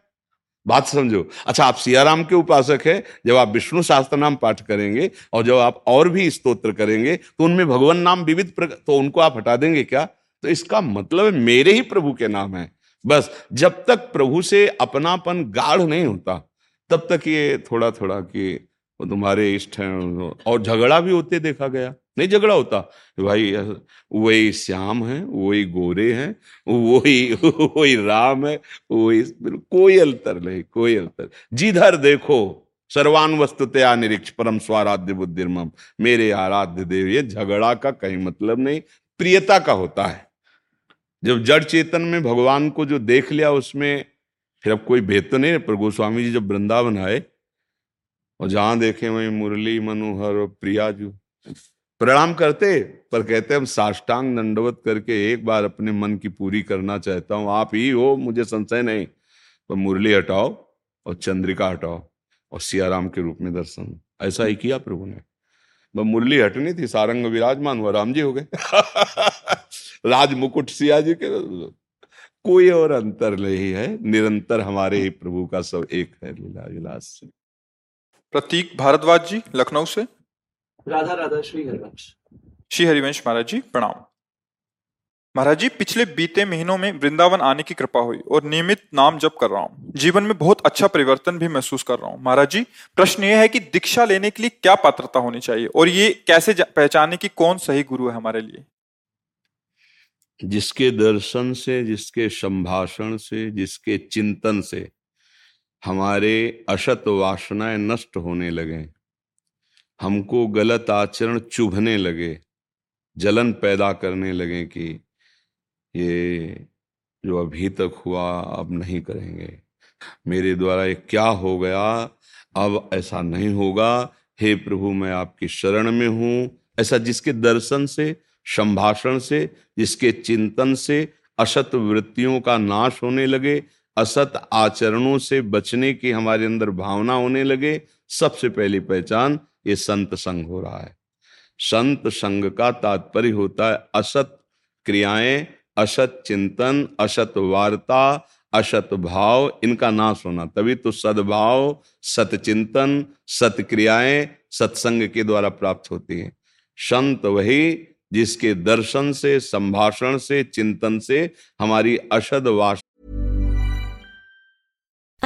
बात समझो। अच्छा आप सियाराम के उपासक है। जब आप विष्णु शास्त्र नाम पाठ करेंगे और जब आप और भी स्तोत्र करेंगे तो उनमें भगवान नाम विविध तो उनको आप हटा देंगे क्या? तो इसका मतलब मेरे ही प्रभु के नाम है। बस, जब तक प्रभु से अपनापन गाढ़ नहीं होता, तब तक ये थोड़ा थोड़ा कि तुम्हारे इष्ट हैं और झगड़ा भी होते देखा गया। नहीं झगड़ा होता। भाई, वही श्याम है, वही गोरे हैं, वही वही राम है, वही कोई अंतर नहीं, कोई अंतर जिधर देखो सर्वान वस्तुतया निरीक्ष परम स्वाराध्य बुद्धिर्मम, मेरे आराध्य देव, ये झगड़ा का कहीं मतलब नहीं, प्रियता का होता है। जब जड़ चेतन में भगवान को जो देख लिया उसमें, फिर अब कोई भेद तो नहीं पर गोस्वामी जी जब वृंदावन आए, और जहाँ देखे वही मुरली, मनोहर और प्रियाजू प्रणाम करते, पर कहते हम साष्टांग दंडवत करके एक बार अपने मन की पूरी करना चाहता हूँ। आप ही हो, मुझे संशय नहीं। पर मुरली हटाओ और चंद्रिका हटाओ और सियाराम के रूप में दर्शन। ऐसा ही किया प्रभु ने। वह मुरली हटनी थी, सारंग विराजमान हुआ, राम जी हो गए। (laughs) राज मुकुट सिया जी के कोई और अंतर नहीं है, निरंतर हमारे ही प्रभु का सब एक है लीला विलास प्रतीक भारद्वाज जी, लखनऊ से। राधा राधा श्री हरिवंश। श्री हरिवंश महाराज जी प्रणाम। महाराज जी पिछले बीते महीनों में वृंदावन आने की कृपा हुई और नियमित नाम जप कर रहा हूँ। जीवन में बहुत अच्छा परिवर्तन भी महसूस कर रहा हूँ। महाराज जी प्रश्न यह है कि दीक्षा लेने के लिए क्या पात्रता होनी चाहिए और ये कैसे पहचाने की कौन सही गुरु है हमारे लिए? जिसके दर्शन से जिसके संभाषण से जिसके चिंतन से हमारे अशत वासनाएँ नष्ट होने लगे हमको गलत आचरण चुभने लगे, जलन पैदा करने लगे कि ये जो अभी तक हुआ, अब नहीं करेंगे। मेरे द्वारा ये क्या हो गया? अब ऐसा नहीं होगा। हे प्रभु, मैं आपकी शरण में हूँ। ऐसा जिसके दर्शन से, संभाषण से, जिसके चिंतन से असत वृत्तियों का नाश होने लगे, असत आचरणों से बचने की हमारे अंदर भावना होने लगे, सबसे पहली पहचान ये संत संग हो रहा है। संत संग का तात्पर्य होता है असत क्रियाएँ, असत चिंतन, असत वार्ता, असत भाव, इनका नाश होना। तभी तो सद्भाव, सतचिंतन, सत्क्रियाएँ सत्संग के द्वारा प्राप्त होती है। संत वही जिसके दर्शन से, संभाषण से, चिंतन से हमारी असद वाश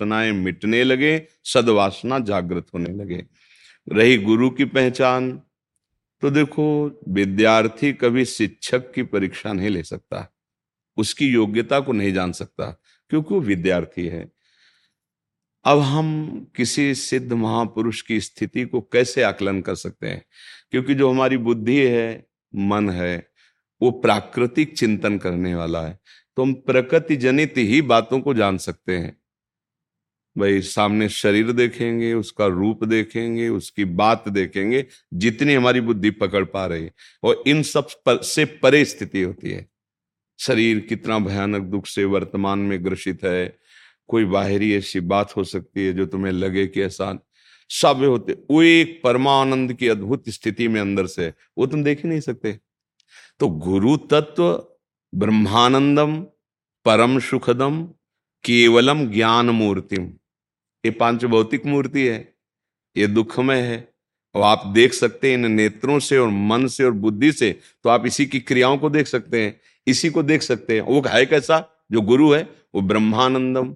वासनाएँ मिटने लगे, सदवासना जागृत होने लगे। रही गुरु की पहचान तो देखो, विद्यार्थी कभी शिक्षक की परीक्षा नहीं ले सकता, उसकी योग्यता को नहीं जान सकता, क्योंकि वो विद्यार्थी है। अब हम किसी सिद्ध महापुरुष की स्थिति को कैसे आकलन कर सकते हैं? क्योंकि जो हमारी बुद्धि है, मन है, वो प्राकृतिक चिंतन करने वाला है तो हम प्रकृति जनित ही बातों को जान सकते हैं। भाई सामने शरीर देखेंगे उसका रूप देखेंगे उसकी बात देखेंगे जितनी हमारी बुद्धि पकड़ पा रही है। और इन सब पर, से परे स्थिति होती है। शरीर कितना भयानक दुख से वर्तमान में ग्रसित है। कोई बाहरी ऐसी बात हो सकती है जो तुम्हें लगे कि ऐसा सब होते वो एक परमानंद की अद्भुत स्थिति में अंदर से वो तुम देख ही नहीं सकते। तो गुरु तत्व ब्रह्मानंदम परम सुखदम केवलम ज्ञान मूर्तिम ये पाँच भौतिक मूर्ति है, ये दुखमय है। और आप देख सकते हैं इन नेत्रों से और मन से और बुद्धि से तो आप इसी की क्रियाओं को देख सकते हैं, इसी को देख सकते हैं। वो है कैसा? जो गुरु है, वो ब्रह्मानंदम,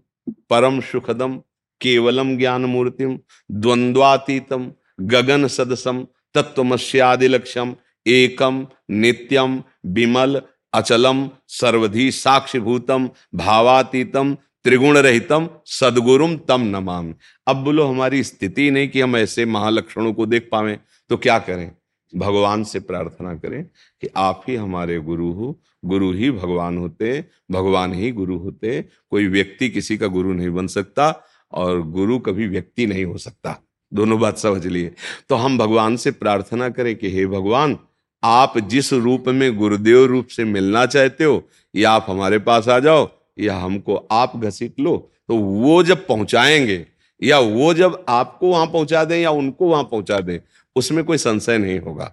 परम सुखदम, केवलम ज्ञान मूर्तिम द्वंद्वातीतम, गगन सदसम तत्वमस्यादि लक्ष्यम एकम, नित्यम विमल अचलम सर्वधि साक्षिभूतम भावातीतम त्रिगुण रहितम सदगुरुम तम नमाम। अब बोलो, हमारी स्थिति नहीं कि हम ऐसे महालक्षणों को देख पावे तो क्या करें? भगवान से प्रार्थना करें कि आप ही हमारे गुरु हो। गुरु ही भगवान होते, भगवान ही गुरु होते। कोई व्यक्ति किसी का गुरु नहीं बन सकता और गुरु कभी व्यक्ति नहीं हो सकता। दोनों बात समझ लिए। तो हम भगवान से प्रार्थना करें कि हे भगवान, आप जिस रूप में गुरुदेव रूप से मिलना चाहते हो, या आप हमारे पास आ जाओ। या हमको आप घसीट लो तो वो जब पहुंचाएँगे, या वो जब आपको वहाँ पहुँचा दें या उनको वहाँ पहुँचा दें, उसमें कोई संशय नहीं होगा।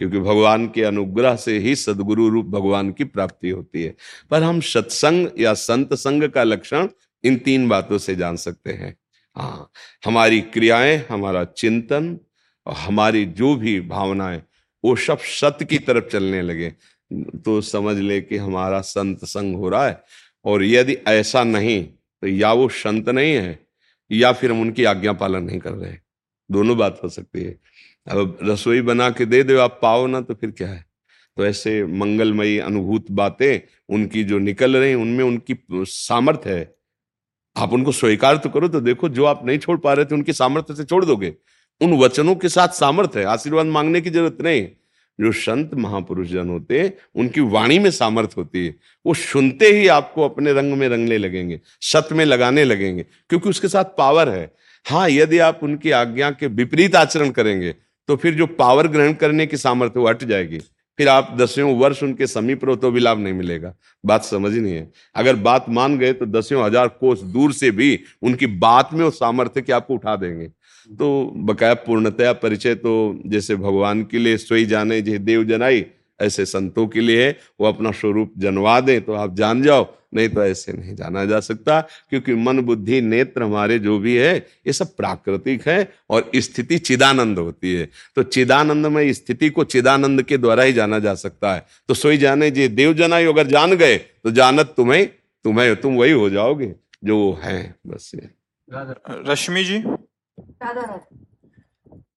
क्योंकि भगवान के अनुग्रह से ही सदगुरु रूप भगवान की प्राप्ति होती है। पर हम सत्संग या संत संग का लक्षण इन तीन बातों से जान सकते हैं। हाँ हमारी क्रियाएँ, हमारा चिंतन और हमारी जो भी भावनाएँ, वो सब सत्य की तरफ़ चलने लगे। तो समझ ले कि हमारा संत संग हो रहा है। और यदि ऐसा नहीं तो या वो संत नहीं है, या फिर हम उनकी आज्ञा पालन नहीं कर रहे दोनों बात हो सकती है। अब रसोई बना के दे दो, आप पाओ ना तो फिर क्या है? तो ऐसे मंगलमयी अनुभूत बातें, उनकी जो निकल रही उनमें उनकी सामर्थ्य है। आप उनको स्वीकार तो करो तो देखो, जो आप नहीं छोड़ पा रहे थे, उनकी सामर्थ्य से छोड़ दोगे। उन वचनों के साथ सामर्थ्य है, आशीर्वाद मांगने की ज़रूरत नहीं। जो संत महापुरुष जन होते हैं उनकी वाणी में सामर्थ्य होती है। वो सुनते ही आपको अपने रंग में रंगने लगेंगे, सत में लगाने लगेंगे, क्योंकि उसके साथ पावर है। हाँ यदि आप उनकी आज्ञा के विपरीत आचरण करेंगे तो फिर जो पावर ग्रहण करने की सामर्थ्य वो हट जाएगी। फिर आप दसियों वर्ष उनके समीप रहो तो भी लाभ नहीं मिलेगा। बात समझ नहीं है। अगर बात मान गए तो दसियों हज़ार कोस दूर से भी उनकी बात में वो सामर्थ्य के आपको उठा देंगे। तो बकाया पूर्णतया परिचय तो जैसे भगवान के लिए सोई जाने जे देव जनाई, ऐसे संतों के लिए है, वो अपना स्वरूप जनवा दें तो आप जान जाओ, नहीं तो ऐसे नहीं जाना जा सकता, क्योंकि मन, बुद्धि, नेत्र हमारे जो भी है, ये सब प्राकृतिक है और स्थिति चिदानंद होती है। तो चिदानंद में स्थिति को चिदानंद के द्वारा ही जाना जा सकता है। तो सोई जाने जे देव जनाई अगर जान गए तो जानत तुम्हें तुम्हें, तुम वही हो जाओगे, जो है, बस ये। रश्मि जी?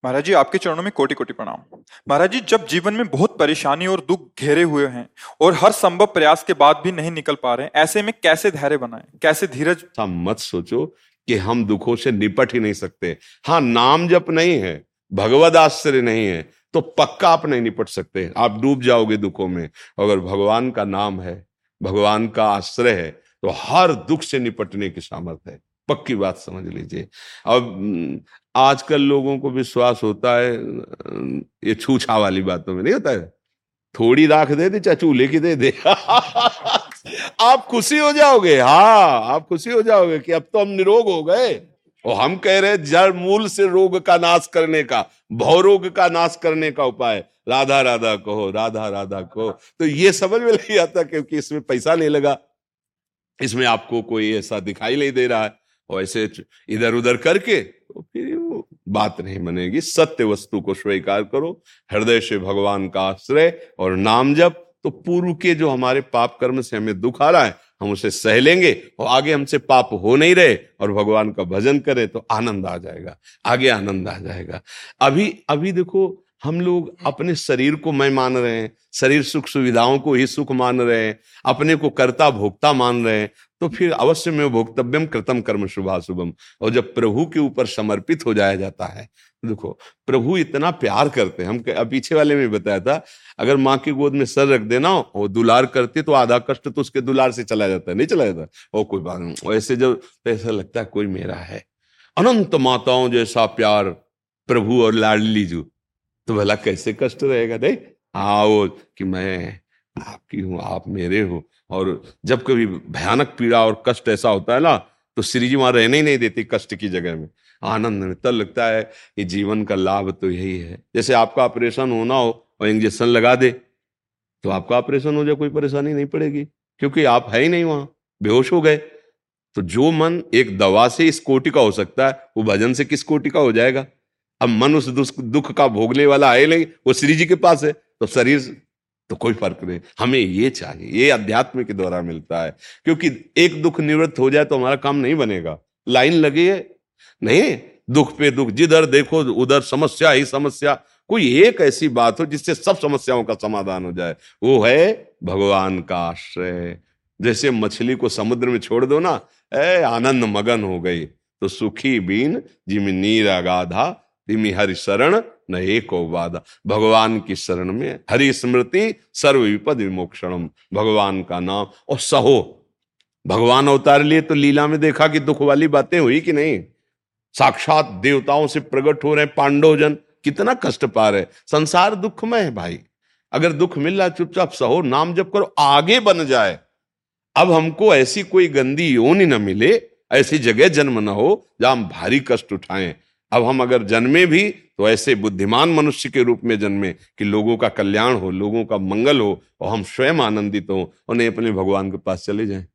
महाराज जी आपके चरणों में कोटि कोटि प्रणाम। महाराज जी जब जीवन में बहुत परेशानी और दुख घेरे हुए हैं और हर संभव प्रयास के बाद भी नहीं निकल पा रहे हैं ऐसे में कैसे धैर्य बनाए? कैसे धीरज मत सोचो कि हम दुखों से निपट ही नहीं सकते। हाँ नाम जप नहीं है भगवद आश्रय नहीं है तो पक्का आप नहीं निपट सकते। आप डूब जाओगे दुखों में। अगर भगवान का नाम है भगवान का आश्रय है तो हर दुख से निपटने की सामर्थ्य है। पक्की बात समझ लीजिए। अब आजकल लोगों को विश्वास होता है ये छूछा वाली बातों में, नहीं होता है? थोड़ी राख दे दे चाहे चूल्हे की दे दे। (laughs) आप खुशी हो जाओगे हाँ आप खुशी हो जाओगे कि अब तो हम निरोग हो गए। और हम कह रहे जड़ मूल से रोग का नाश करने का, भवरोग का नाश करने का उपाय। राधा राधा कहो, राधा राधा कहो। तो ये समझ में नहीं आता क्योंकि इसमें पैसा नहीं लगा। इसमें आपको कोई ऐसा दिखाई नहीं दे रहा है। ऐसे इधर उधर करके तो फिर वो बात नहीं बनेगी। सत्य वस्तु को स्वीकार करो, हृदय से भगवान का आश्रय और नाम जप तो पूर्व के जो हमारे पाप कर्म से हमें दुख आ रहा है, हम उसे सह लेंगे और आगे हमसे पाप हो नहीं रहे और भगवान का भजन करें तो आनंद आ जाएगा, आगे आनंद आ जाएगा। अभी अभी देखो, हम लोग अपने शरीर को मैं मान रहे हैं, शरीर सुख सुविधाओं को ही सुख मान रहे हैं, अपने को कर्ता भोक्ता मान रहे हैं तो फिर अवश्य में भोक्तव्यम कृतम कर्म शुभाशुभम। और जब प्रभु के ऊपर समर्पित हो जाया जाता है, देखो, प्रभु इतना प्यार करते हैं। हम पीछे वाले में बताया था, अगर माँ की गोद में सर रख देना और दुलार करती तो आधा कष्ट तो उसके दुलार से चला जाता है, नहीं चला जाता? और कोई बात नहीं ऐसे जब तो ऐसा लगता है कोई मेरा है। अनंत माताओं जैसा प्यार प्रभु और लाडली जू। तो भला कैसे कष्ट रहेगा, नहीं? आओ कि मैं आपकी हूँ, आप मेरे हो। और जब कभी भयानक पीड़ा और कष्ट ऐसा होता है ना तो श्री जी वहाँ रहने ही नहीं देती कष्ट की जगह में। आनंद में तब लगता है कि जीवन का लाभ तो यही है। जैसे आपका ऑपरेशन होना हो और इंजेक्शन लगा दे तो आपका ऑपरेशन हो जाए, कोई परेशानी नहीं पड़ेगी, क्योंकि आप है ही नहीं वहाँ, बेहोश हो गए। तो जो मन एक दवा से इस कोटि का हो सकता है, वो भजन से किस कोटि का हो जाएगा? अब मन उस दुख का भोगने वाला आए नहीं, वो श्री जी के पास है तो शरीर तो कोई फ़र्क नहीं। हमें ये चाहिए, ये अध्यात्म के द्वारा मिलता है। क्योंकि एक दुख निवृत्त हो जाए तो हमारा काम नहीं बनेगा। लाइन लगी है? नहीं दुख पे दुख, जिधर देखो उधर समस्या ही समस्या। कोई एक ऐसी बात हो जिससे सब समस्याओं का समाधान हो जाए, वो है भगवान का आश्रय। जैसे मछली को समुद्र में छोड़ दो ना, ए, आनंद मगन हो गई। तो सुखी बीन, जिम नीर अगाधा तिमी हरि शरण न एक वादा भगवान की शरण में हरि स्मृति सर्व विपद विमोक्षणम। भगवान का नाम और सहो भगवान अवतार लिए तो लीला में देखा कि दुख वाली बातें हुई कि नहीं? साक्षात देवताओं से प्रकट हो रहे पांडव जन कितना कष्ट पा रहे संसार दुखमय है भाई। अगर दुख मिल रहा चुपचाप सहो, नाम जप करो, आगे बन जाए। अब हमको ऐसी कोई गंदी योनि न मिले, ऐसी जगह जन्म न हो, जहाँ हम भारी कष्ट उठाएँ। अब हम अगर जन्मे भी तो ऐसे बुद्धिमान मनुष्य के रूप में जन्मे कि लोगों का कल्याण हो, लोगों का मंगल हो, और हम स्वयं आनंदित हो और नहीं अपने भगवान के पास चले जाएँ।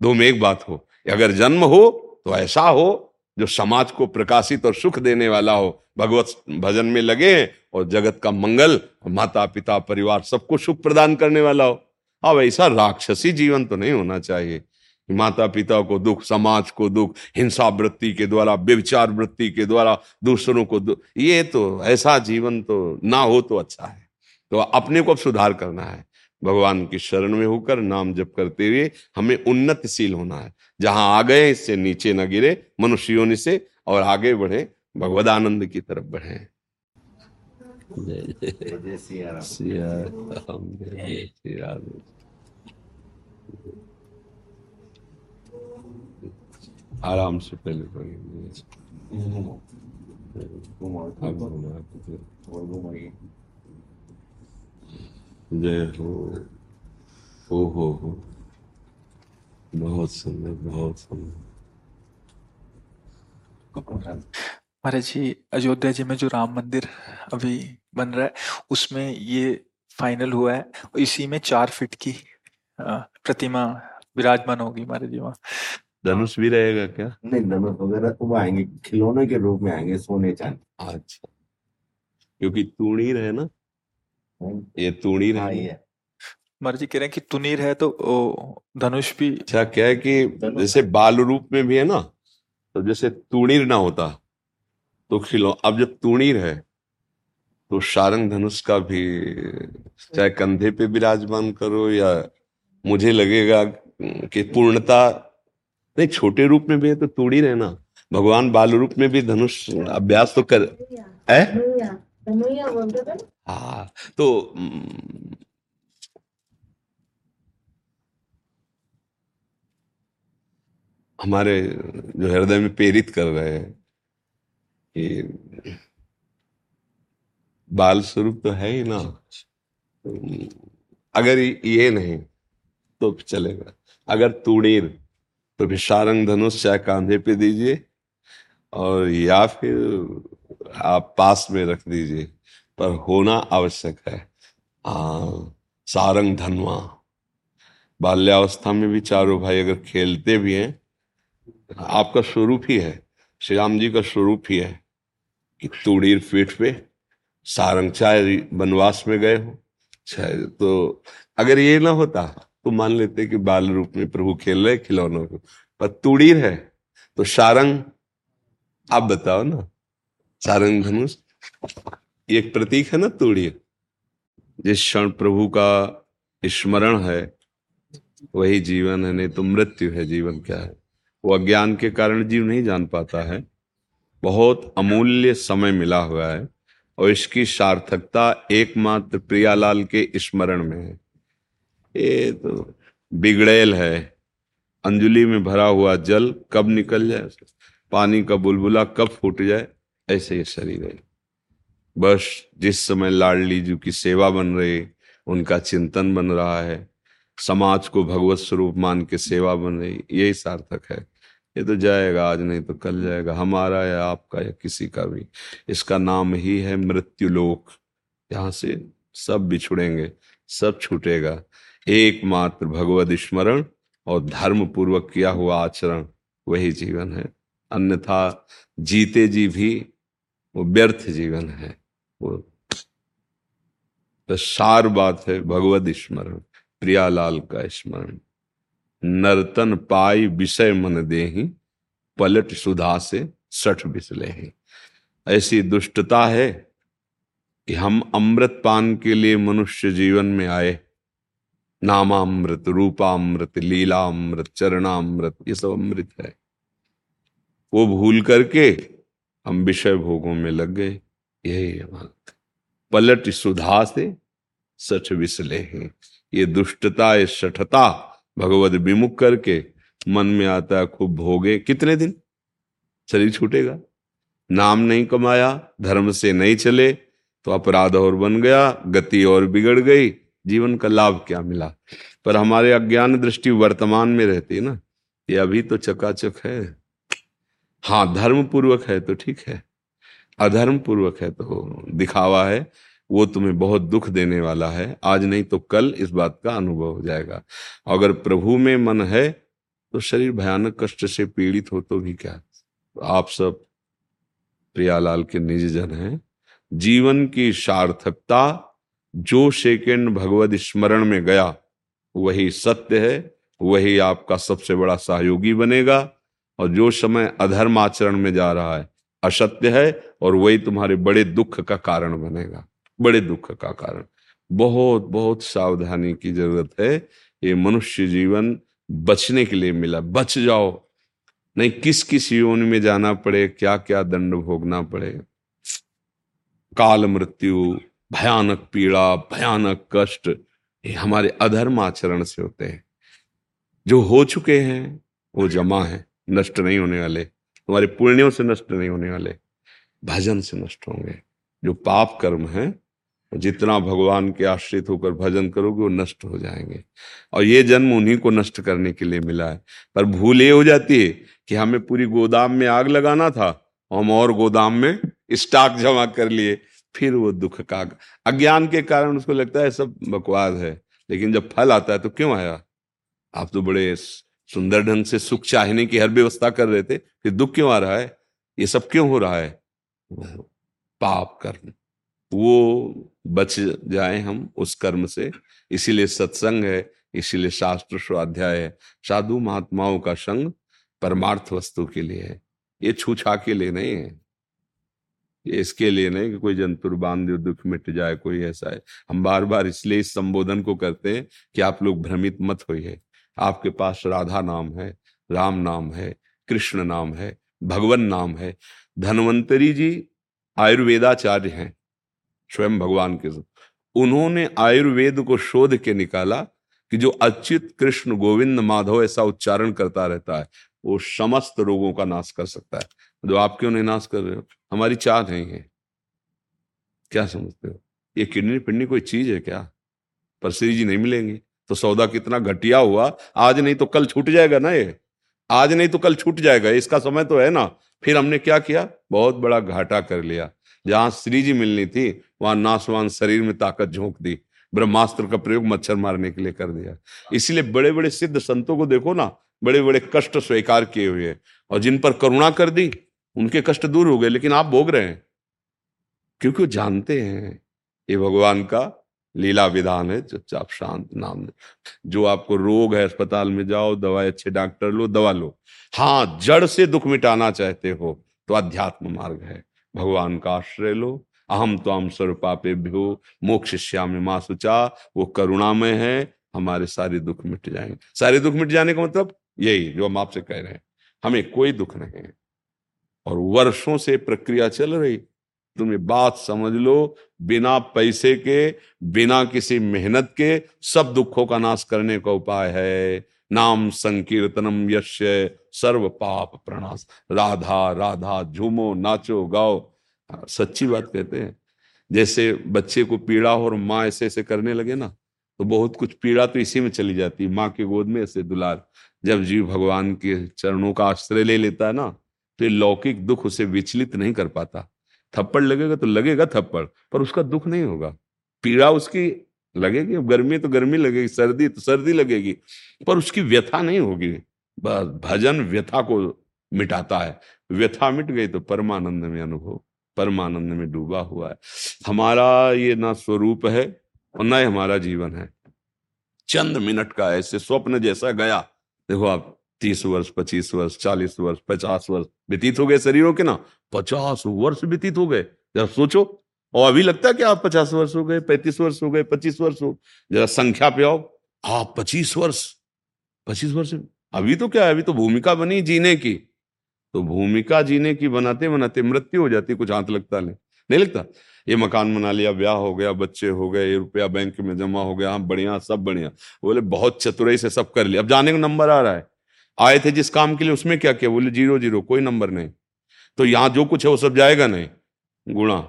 दो में एक बात हो अगर जन्म हो तो ऐसा हो, जो समाज को प्रकाशित और सुख देने वाला हो, भगवत भजन में लगे और जगत का मंगल माता पिता परिवार सबको सुख प्रदान करने वाला हो। अब ऐसा राक्षसी जीवन तो नहीं होना चाहिए। माता पिता को दुख समाज को दुख हिंसा वृत्ति के द्वारा व्यविचार वृत्ति के द्वारा दूसरों को दुख ये तो ऐसा जीवन तो ना हो तो अच्छा है। तो अपने को अब सुधार करना है। भगवान की शरण में होकर नाम जप करते हुए हमें उन्नतिशील होना है। जहाँ आ गए इससे नीचे न गिरे मनुष्यों से और आगे बढ़े भगवदानंद की तरफ़ बढ़े। जय आराम से पहले जय हो हो हो हो। बहुत सुंदर बहुत सुंदर। महाराज जी अयोध्या जी में जो राम मंदिर अभी बन रहा है उसमें ये फाइनल हुआ है इसी में चार फीट की प्रतिमा विराजमान होगी महाराज जी वहाँ। धनुष भी रहेगा क्या? नहीं धनुष वगैरह तो वो आएँगे खिलौने के रूप में आएँगे सोने चांदी। अच्छा। क्योंकि तूणीर है ना? ये तूणीर हाँ, है मर्ज़ी कह रहे हैं कि तुनीर है तो धनुष भी अच्छा क्या है कि जैसे बाल रूप में भी है ना तो जैसे तुणीर ना होता तो खिलो अब जब तुणीर है तो शारंग धनुष का भी चाहे कंधे पे विराजमान करो या मुझे लगेगा कि पूर्णता नहीं छोटे रूप में भी है तो तूड़ी रहना। भगवान बाल रूप में भी धनुष अभ्यास तो कर है? हाँ तो हमारे जो हृदय में प्रेरित कर रहे हैं कि बाल स्वरूप तो है ही ना। अगर ये नहीं तो चलेगा। अगर तुड़ीर तो सारंग धनुष चाहे कांधे पे दीजिए और या फिर आप पास में रख दीजिए पर होना आवश्यक है। आ, सारंग धनवा बाल्यावस्था में भी चारों भाई अगर खेलते भी हैं आपका स्वरूप ही है श्री राम जी का स्वरूप ही है कि तुड़ीर पीठ पे सारंग चाहे वनवास में गए हो। चाहे तो अगर ये ना होता तो मान लेते कि बाल रूप में प्रभु खेल रहे खिलौनों को। पर तुड़ीर है तो सारंग, आप बताओ ना, सारंग धनुष एक प्रतीक है ना तूड़ीर जिस क्षण प्रभु का स्मरण है, वही जीवन है, नहीं तो मृत्यु है, जीवन क्या है? वो अज्ञान के कारण जीव नहीं जान पाता है, बहुत अमूल्य समय मिला हुआ है, और इसकी सार्थकता एकमात्र प्रियालाल के स्मरण में है। ये तो बिगड़ेल है। अंजुली में भरा हुआ जल कब निकल जाए? पानी का बुलबुला कब फूट जाए? ऐसे ये शरीर है। बस जिस समय लाडली जी की सेवा बन रही, उनका चिंतन बन रहा है। समाज को भगवत स्वरूप मान के सेवा बन रही, यही सार्थक है। ये तो जाएगा, आज नहीं तो कल जाएगा। हमारा या आपका या किसी का भी। इसका नाम ही है मृत्यु लोक यहाँ से सब बिछुड़ेंगे, सब छूटेगा। एकमात्र भगवत स्मरण और धर्म पूर्वक किया हुआ आचरण, वही जीवन है। अन्यथा जीते जी भी वो व्यर्थ जीवन है। वो तो सार बात है भगवत स्मरण, प्रियालाल का स्मरण। नर्तन पाई विषय मन दे पलट सुधा से सठ बिसले ही ऐसी दुष्टता है कि हम अमृत पान के लिए मनुष्य जीवन में आए। नामामृत रूपामृत लीलामृत चरणामृत ये सब अमृत है। वो भूल करके हम विषय भोगों में लग गए। यही हमारा पलट सुधा से सच विसले हैं ये दुष्टता, ये सठता भगवत विमुख करके मन में आता है खूब भोगे। कितने दिन? शरीर छूटेगा। नाम नहीं कमाया, धर्म से नहीं चले तो अपराध और बन गया, गति और बिगड़ गई जीवन का लाभ क्या मिला? पर हमारे अज्ञान दृष्टि वर्तमान में रहती है ना, ये अभी तो चकाचक है। हाँ धर्म पूर्वक है तो ठीक है अधर्म पूर्वक है तो दिखावा है, वो तुम्हें बहुत दुख देने वाला है। आज नहीं तो कल इस बात का अनुभव हो जाएगा। अगर प्रभु में मन है तो शरीर भयानक कष्ट से पीड़ित हो तो भी क्या? तो आप सब प्रियालाल के निज जन हैं। जीवन की सार्थकता जो सेकेंड भगवत स्मरण में गया, वही सत्य है, वही आपका सबसे बड़ा सहयोगी बनेगा। और जो समय अधर्म आचरण में जा रहा है, असत्य है, और वही तुम्हारे बड़े दुख का कारण बनेगा। बड़े दुख का कारण। बहुत बहुत सावधानी की ज़रूरत है। ये मनुष्य जीवन बचने के लिए मिला। बच जाओ। नहीं, किस किस योनि में जाना पड़े क्या क्या दंड भोगना पड़े? काल मृत्यु भयानक पीड़ा, भयानक कष्ट ये हमारे अधर्म आचरण से होते हैं। जो हो चुके हैं, वो जमा है, नष्ट नहीं होने वाले। तुम्हारे पुण्यों से नष्ट नहीं होने वाले, भजन से नष्ट होंगे। जो पाप कर्म है जितना भगवान के आश्रित होकर भजन करोगे, वो नष्ट हो जाएँगे। और ये जन्म उन्हीं को नष्ट करने के लिए मिला है। पर भूल ये हो जाती है कि हमें पूरी गोदाम में आग लगाना था, हम और गोदाम में स्टॉक जमा कर लिए। फिर वो दुख का अज्ञान के कारण उसको लगता है सब बकवास है। लेकिन जब फल आता है तो क्यों आया? आप तो बड़े सुंदर ढंग से सुख चाहने की हर व्यवस्था कर रहे थे, फिर दुख क्यों आ रहा है? ये सब क्यों हो रहा है? पाप कर्म। वो बच जाए हम उस कर्म से। इसीलिए सत्संग है, इसीलिए शास्त्र स्वाध्याय है। साधु महात्माओं का संग परमार्थ वस्तु के लिए है। ये छूछा के लिए नहीं है। इसके लिए नहीं कि कोई जंतुर बाँध दुख मिट जाए, कोई ऐसा है। हम बार बार इसलिए इस संबोधन को करते हैं कि आप लोग भ्रमित मत होइए। आपके पास राधा नाम है, राम नाम है, कृष्ण नाम है, भगवान नाम है। धनवंतरी जी आयुर्वेदाचार्य हैं, स्वयं भगवान के उन्होंने आयुर्वेद को शोध के निकाला कि जो अच्युत कृष्ण गोविंद माधव ऐसा उच्चारण करता रहता है, वो समस्त रोगों का नाश कर सकता है। जो आप क्यों नहीं नाश कर रहे हो? हमारी चाह नहीं है क्या समझते हो? ये किडनी पिडनी कोई चीज़ है क्या? पर श्री जी नहीं मिलेंगे। तो सौदा कितना घटिया हुआ। आज नहीं तो कल छूट जाएगा ना ये? आज नहीं तो कल छूट जाएगा। इसका समय तो है ना। फिर हमने क्या किया? बहुत बड़ा घाटा कर लिया। जहाँ श्री जी मिलनी थी, वहाँ नासवान शरीर में ताकत झोंक दी। ब्रह्मास्त्र का प्रयोग मच्छर मारने के लिए कर दिया। इसलिए बड़े बड़े सिद्ध संतों को देखो ना बड़े बड़े कष्ट स्वीकार किए हुए और जिन पर करुणा कर दी उनके कष्ट दूर हो गए, लेकिन आप भोग रहे हैं। क्योंकि वो जानते हैं, ये भगवान का लीला विधान है, चुपचाप शांत नाम जो आपको रोग है अस्पताल में जाओ, दवाई अच्छे डॉक्टर लो, दवा लो। हाँ जड़ से दुख मिटाना चाहते हो तो अध्यात्म मार्ग है। भगवान का आश्रय लो। अहम तो हम स्वरूपापे भ्यो मोक्ष श्याम माँ सुचा, वो करुणामय है, हमारे सारे दुख मिट जाएँगे। सारे दुख मिट जाने का मतलब यही, जो हम आपसे कह रहे हैं। हमें कोई दुख नहीं है। और वर्षों से प्रक्रिया चल रही। तुम ये बात समझ लो बिना पैसे के बिना किसी मेहनत के सब दुखों का नाश करने का उपाय है। नाम संकीर्तनम यश सर्व पाप प्रणाश राधा राधा झूमो नाचो गाओ। हाँ, सच्ची बात कहते हैं। जैसे बच्चे को पीड़ा हो और माँ ऐसे ऐसे करने लगे ना तो बहुत कुछ पीड़ा तो इसी में चली जाती है। माँ के गोद में ऐसे दुलार। जब जीव भगवान के चरणों का आश्रय ले लेता है ना तो ये लौकिक दुख उसे विचलित नहीं कर पाता। थप्पड़ लगेगा तो लगेगा थप्पड़, पर उसका दुख नहीं होगा। पीड़ा उसकी लगेगी गर्मी तो गर्मी लगेगी, सर्दी तो सर्दी लगेगी, पर उसकी व्यथा नहीं होगी। बस भजन व्यथा को मिटाता है। व्यथा मिट गई तो परमानंद में अनुभव, परमानंद में डूबा हुआ है। हमारा ये ना स्वरूप है और न हमारा जीवन है। चंद मिनट का ऐसे स्वप्न जैसा गया। देखो आप तीस वर्ष, पच्चीस वर्ष, चालीस वर्ष, पचास वर्ष व्यतीत हो गए शरीरों के ना? पचास वर्ष व्यतीत हो गए। जरा सोचो। और अभी लगता है कि आप पचास वर्ष हो गए, पैंतीस वर्ष हो गए, पच्चीस वर्ष हो। जरा संख्या पे आओ। आप पच्चीस वर्ष पच्चीस वर्ष, अभी तो क्या है? अभी तो भूमिका बनी जीने की। तो भूमिका जीने की बनाते बनाते मृत्यु हो जाती, कुछ हाथ लगता नहीं। नहीं लगता? ये मकान बना लिया, ब्याह हो गया, बच्चे हो गए, ये रुपया बैंक में जमा हो गया हाँ बढ़िया, सब बढ़िया। बोले, बहुत चतुराई से सब कर लिया। अब जाने का नंबर आ रहा है। आए थे जिस काम के लिए, उसमें क्या किया? बोले, ज़ीरो ज़ीरो, कोई नंबर नहीं। तो यहाँ जो कुछ है, वो सब जाएगा नहीं। गुणा,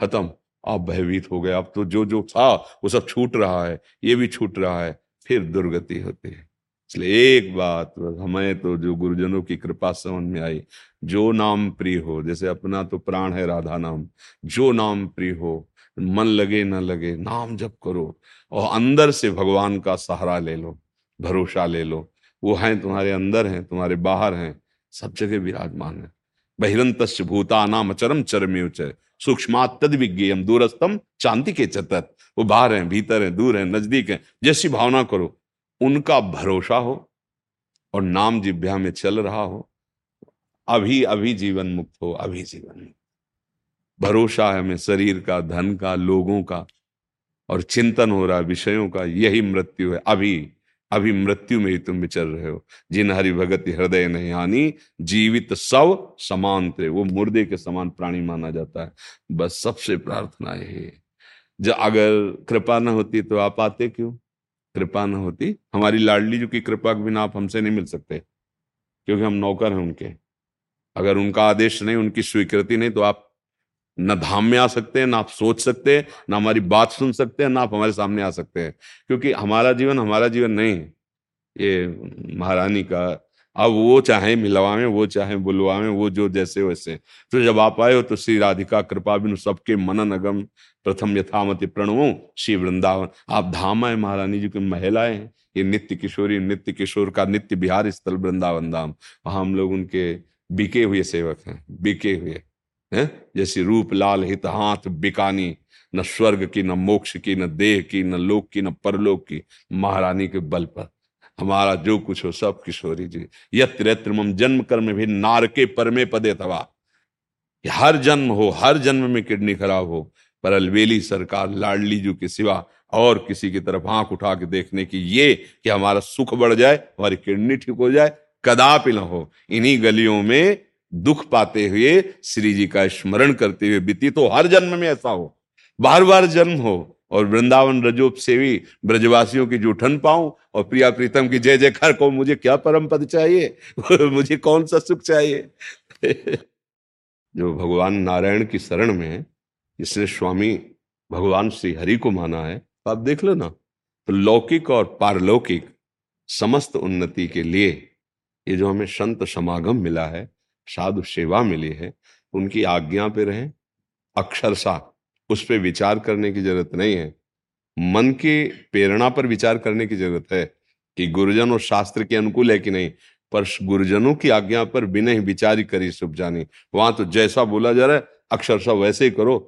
खत्म। आप भयभीत हो गए। अब तो जो जो था, वो सब छूट रहा है। ये भी छूट रहा है। फिर दुर्गति होती है। इसलिए एक बात हमें तो जो गुरुजनों की कृपा समझ में आई, जो नाम प्रिय हो, जैसे अपना तो प्राण है राधा नाम, जो नाम प्रिय हो, मन लगे, ना लगे, नाम जप करो और अंदर से भगवान का सहारा ले लो, भरोसा ले लो। वो हैं, तुम्हारे अंदर हैं, तुम्हारे बाहर हैं, सब जगह विराजमान है। बहिरंत भूता नाम चरम चरमे सूक्ष्मात तद विज्ञेयम दूरस्तम चांति के चतत वो बाहर हैं, भीतर हैं, दूर हैं, नज़दीक हैं। जैसी भावना करो, उनका भरोसा हो और नाम जिभ्या में चल रहा हो। अभी अभी जीवन मुक्त हो, अभी जीवन मुक्त। भरोसा है हमें शरीर का, धन का, लोगों का और चिंतन हो रहा है, विषयों का, यही मृत्यु है, अभी। अभी मृत्यु में ही तुम विचर रहे हो। जिन हरि भगत हृदय नहीं हानि, जीवित सब समान थे। वो मुर्दे के समान प्राणी माना जाता है। बस सबसे प्रार्थना यही है। जब अगर कृपा न होती तो आप आते क्यों? कृपा न होती? हमारी लाडली जी की कृपा के बिना आप हमसे नहीं मिल सकते, क्योंकि हम नौकर हैं उनके। अगर उनका आदेश नहीं, उनकी स्वीकृति नहीं तो आप न धाम में आ सकते हैं, ना आप सोच सकते हैं, ना हमारी बात सुन सकते हैं, ना आप हमारे सामने आ सकते हैं। क्योंकि हमारा जीवन हमारा जीवन नहीं है। ये महारानी का, अब वो चाहे मिलवावे, वो चाहे बुलवावे, वो जो जैसे वैसे। तो जब आप आए हो तो श्री राधिका कृपा बिनु सबके मनन अगम प्रथम यथामति प्रणवो श्री वृंदावन। आप धाम आए, महारानी जी की महिलाएँ हैं। ये नित्य किशोरी, नित्य किशोर का नित्य बिहार स्थल वृंदावन धाम। वहाँ हम लोग उनके बिके हुए सेवक हैं, बिके हुए। है? जैसे रूप लाल हित हाथ बिकानी, न स्वर्ग की, न मोक्ष की, न देह की, न लोक की, न परलोक की, महारानी के बल पर। हमारा जो कुछ हो सब किशोरी जी यत्र यत्र मम जन्म कर्म भी नार के परमे पदे तवा। हर जन्म हो, हर जन्म में किडनी खराब हो, पर अलवेली सरकार लाडली जू के सिवा और किसी की तरफ़ आँख उठा के देखने की ये कि हमारा सुख बढ़ जाए, हमारी किडनी ठीक हो जाए, कदापि न हो। इन्हीं गलियों में दुख पाते हुए श्री जी का स्मरण करते हुए बीती। तो हर जन्म में ऐसा हो। बार बार जन्म हो और वृंदावन रजोप सेवी ब्रजवासियों की जूठन पाऊँ और प्रिया प्रीतम की जय जयकार को मुझे क्या परम पद चाहिए? (laughs) मुझे कौन सा सुख चाहिए? (laughs) जो भगवान नारायण की शरण में है स्वामी भगवान श्री हरि को माना है तो आप देख लो ना तो लौकिक और पारलौकिक समस्त उन्नति के लिए ये जो हमें संत समागम मिला है साधु सेवा मिली है, उनकी आज्ञा पे रहें। अक्षरशा उस पर विचार करने की ज़रूरत नहीं है। मन के प्रेरणा पर विचार करने की ज़रूरत है कि गुरुजन और शास्त्र के अनुकूल है कि नहीं, पर गुरुजनों की आज्ञा पर बिना ही विचार ही करी सुख जानी। वहाँ तो जैसा बोला जा रहा है, अक्षरशा वैसे ही करो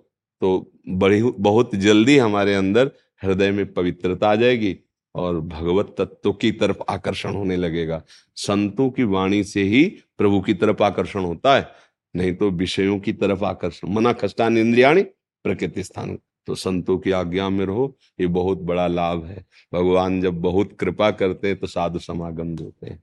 तो बड़ी बहुत जल्दी हमारे अंदर हृदय में पवित्रता आ जाएगी। और भगवत तत्व की तरफ़ आकर्षण होने लगेगा। संतों की वाणी से ही प्रभु की तरफ़ आकर्षण होता है, नहीं तो विषयों की तरफ़ आकर्षण। मना खष्टान इंद्रियाणी, प्रकृति स्थान। तो संतों की आज्ञा में रहो, ये बहुत बड़ा लाभ है। भगवान जब बहुत कृपा करते हैं तो साधु समागम देते हैं।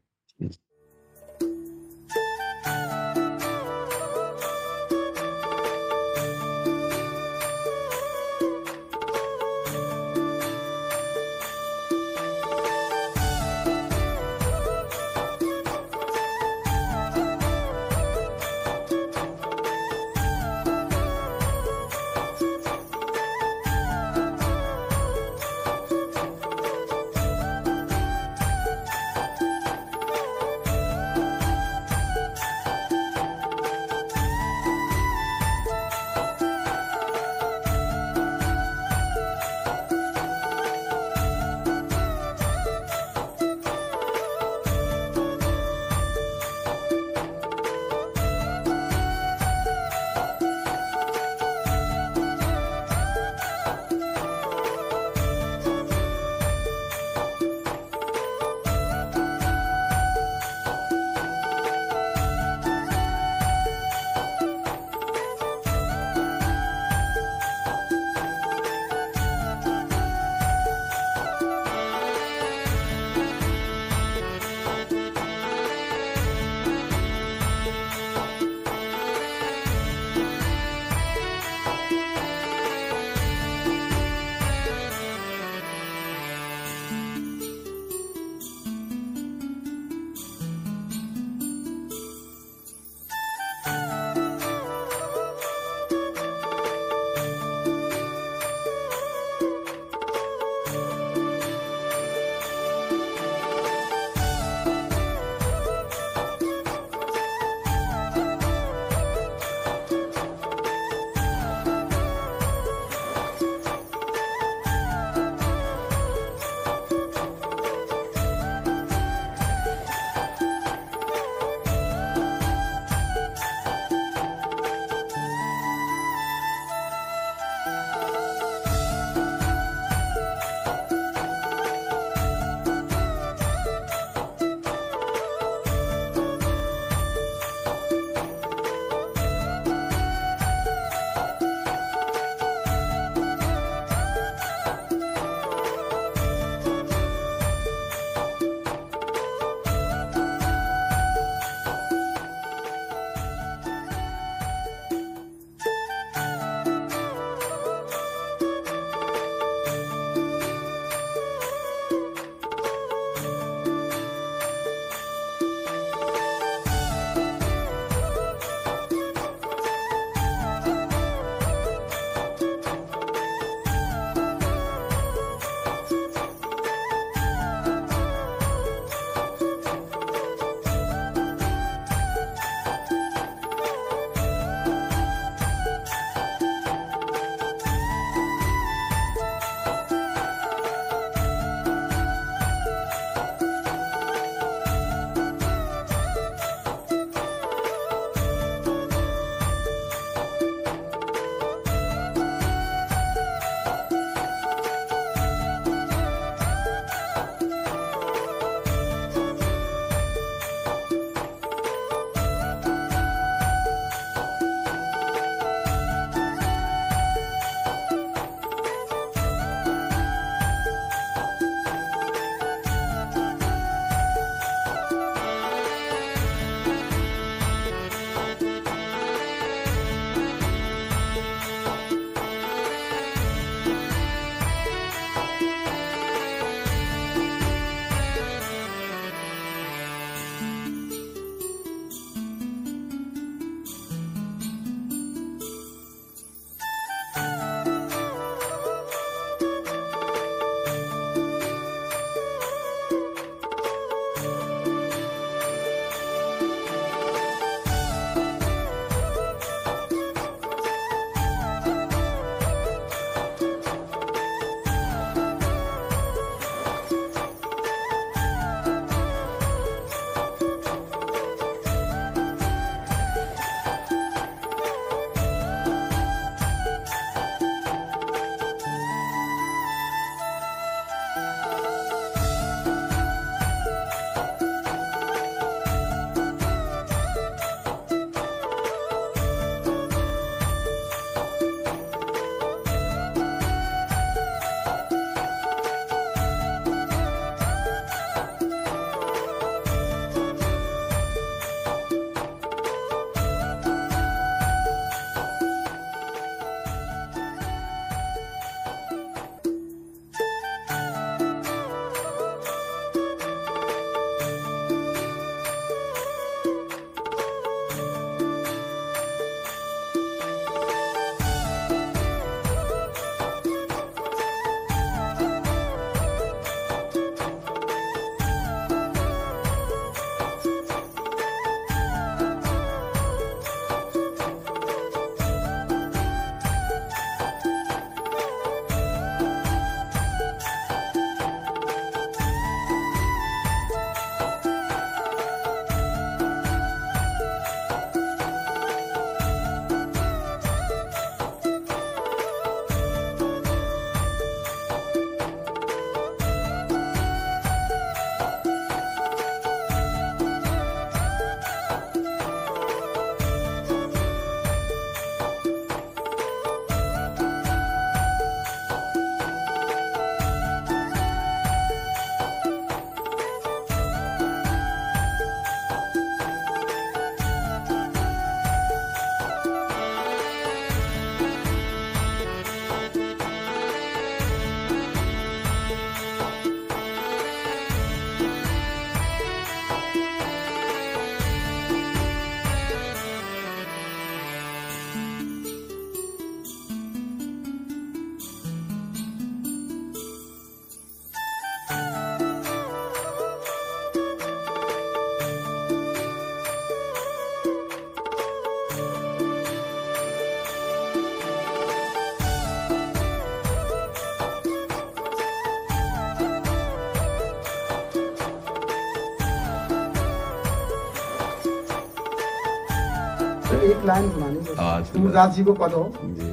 लाइन सुनानी सुना। सूरदास जी को पद जी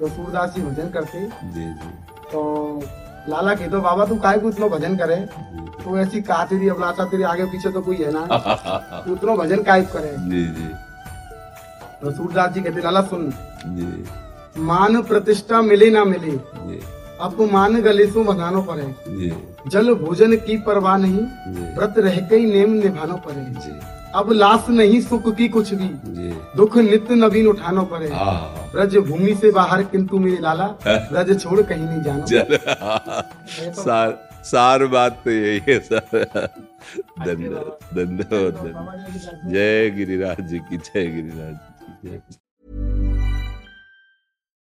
तो सूरदास जी भजन करते। जी जी। तो लाला के तो बाबा तू काय को इतना भजन करे? तो ऐसी कहा तेरी अभिलाषा तेरे आगे पीछे तो कोई है ना? (laughs) तू इतना भजन काय करे? जी जी। तो सूरदास जी कहते लाला सुन। जी। मान प्रतिष्ठा मिले ना मिले जी। मान गले सो बंधानो पड़े। जल भोजन की परवाह नहीं व्रत रह के ही नेम निभानो पड़े। जी। अब लाश नहीं सुख की कुछ भी। दुख नित्य नवीन उठाना पड़े। रज ब्रज भूमि से बाहर किंतु मेरे लाला रज छोड़ कहीं नहीं जाना। जा, सार सार बात तो यही है सर। धन्यवाद धन्यवाद। धन्यवाद। जय गिरिराज जी की जय गिरिराज जी की जय।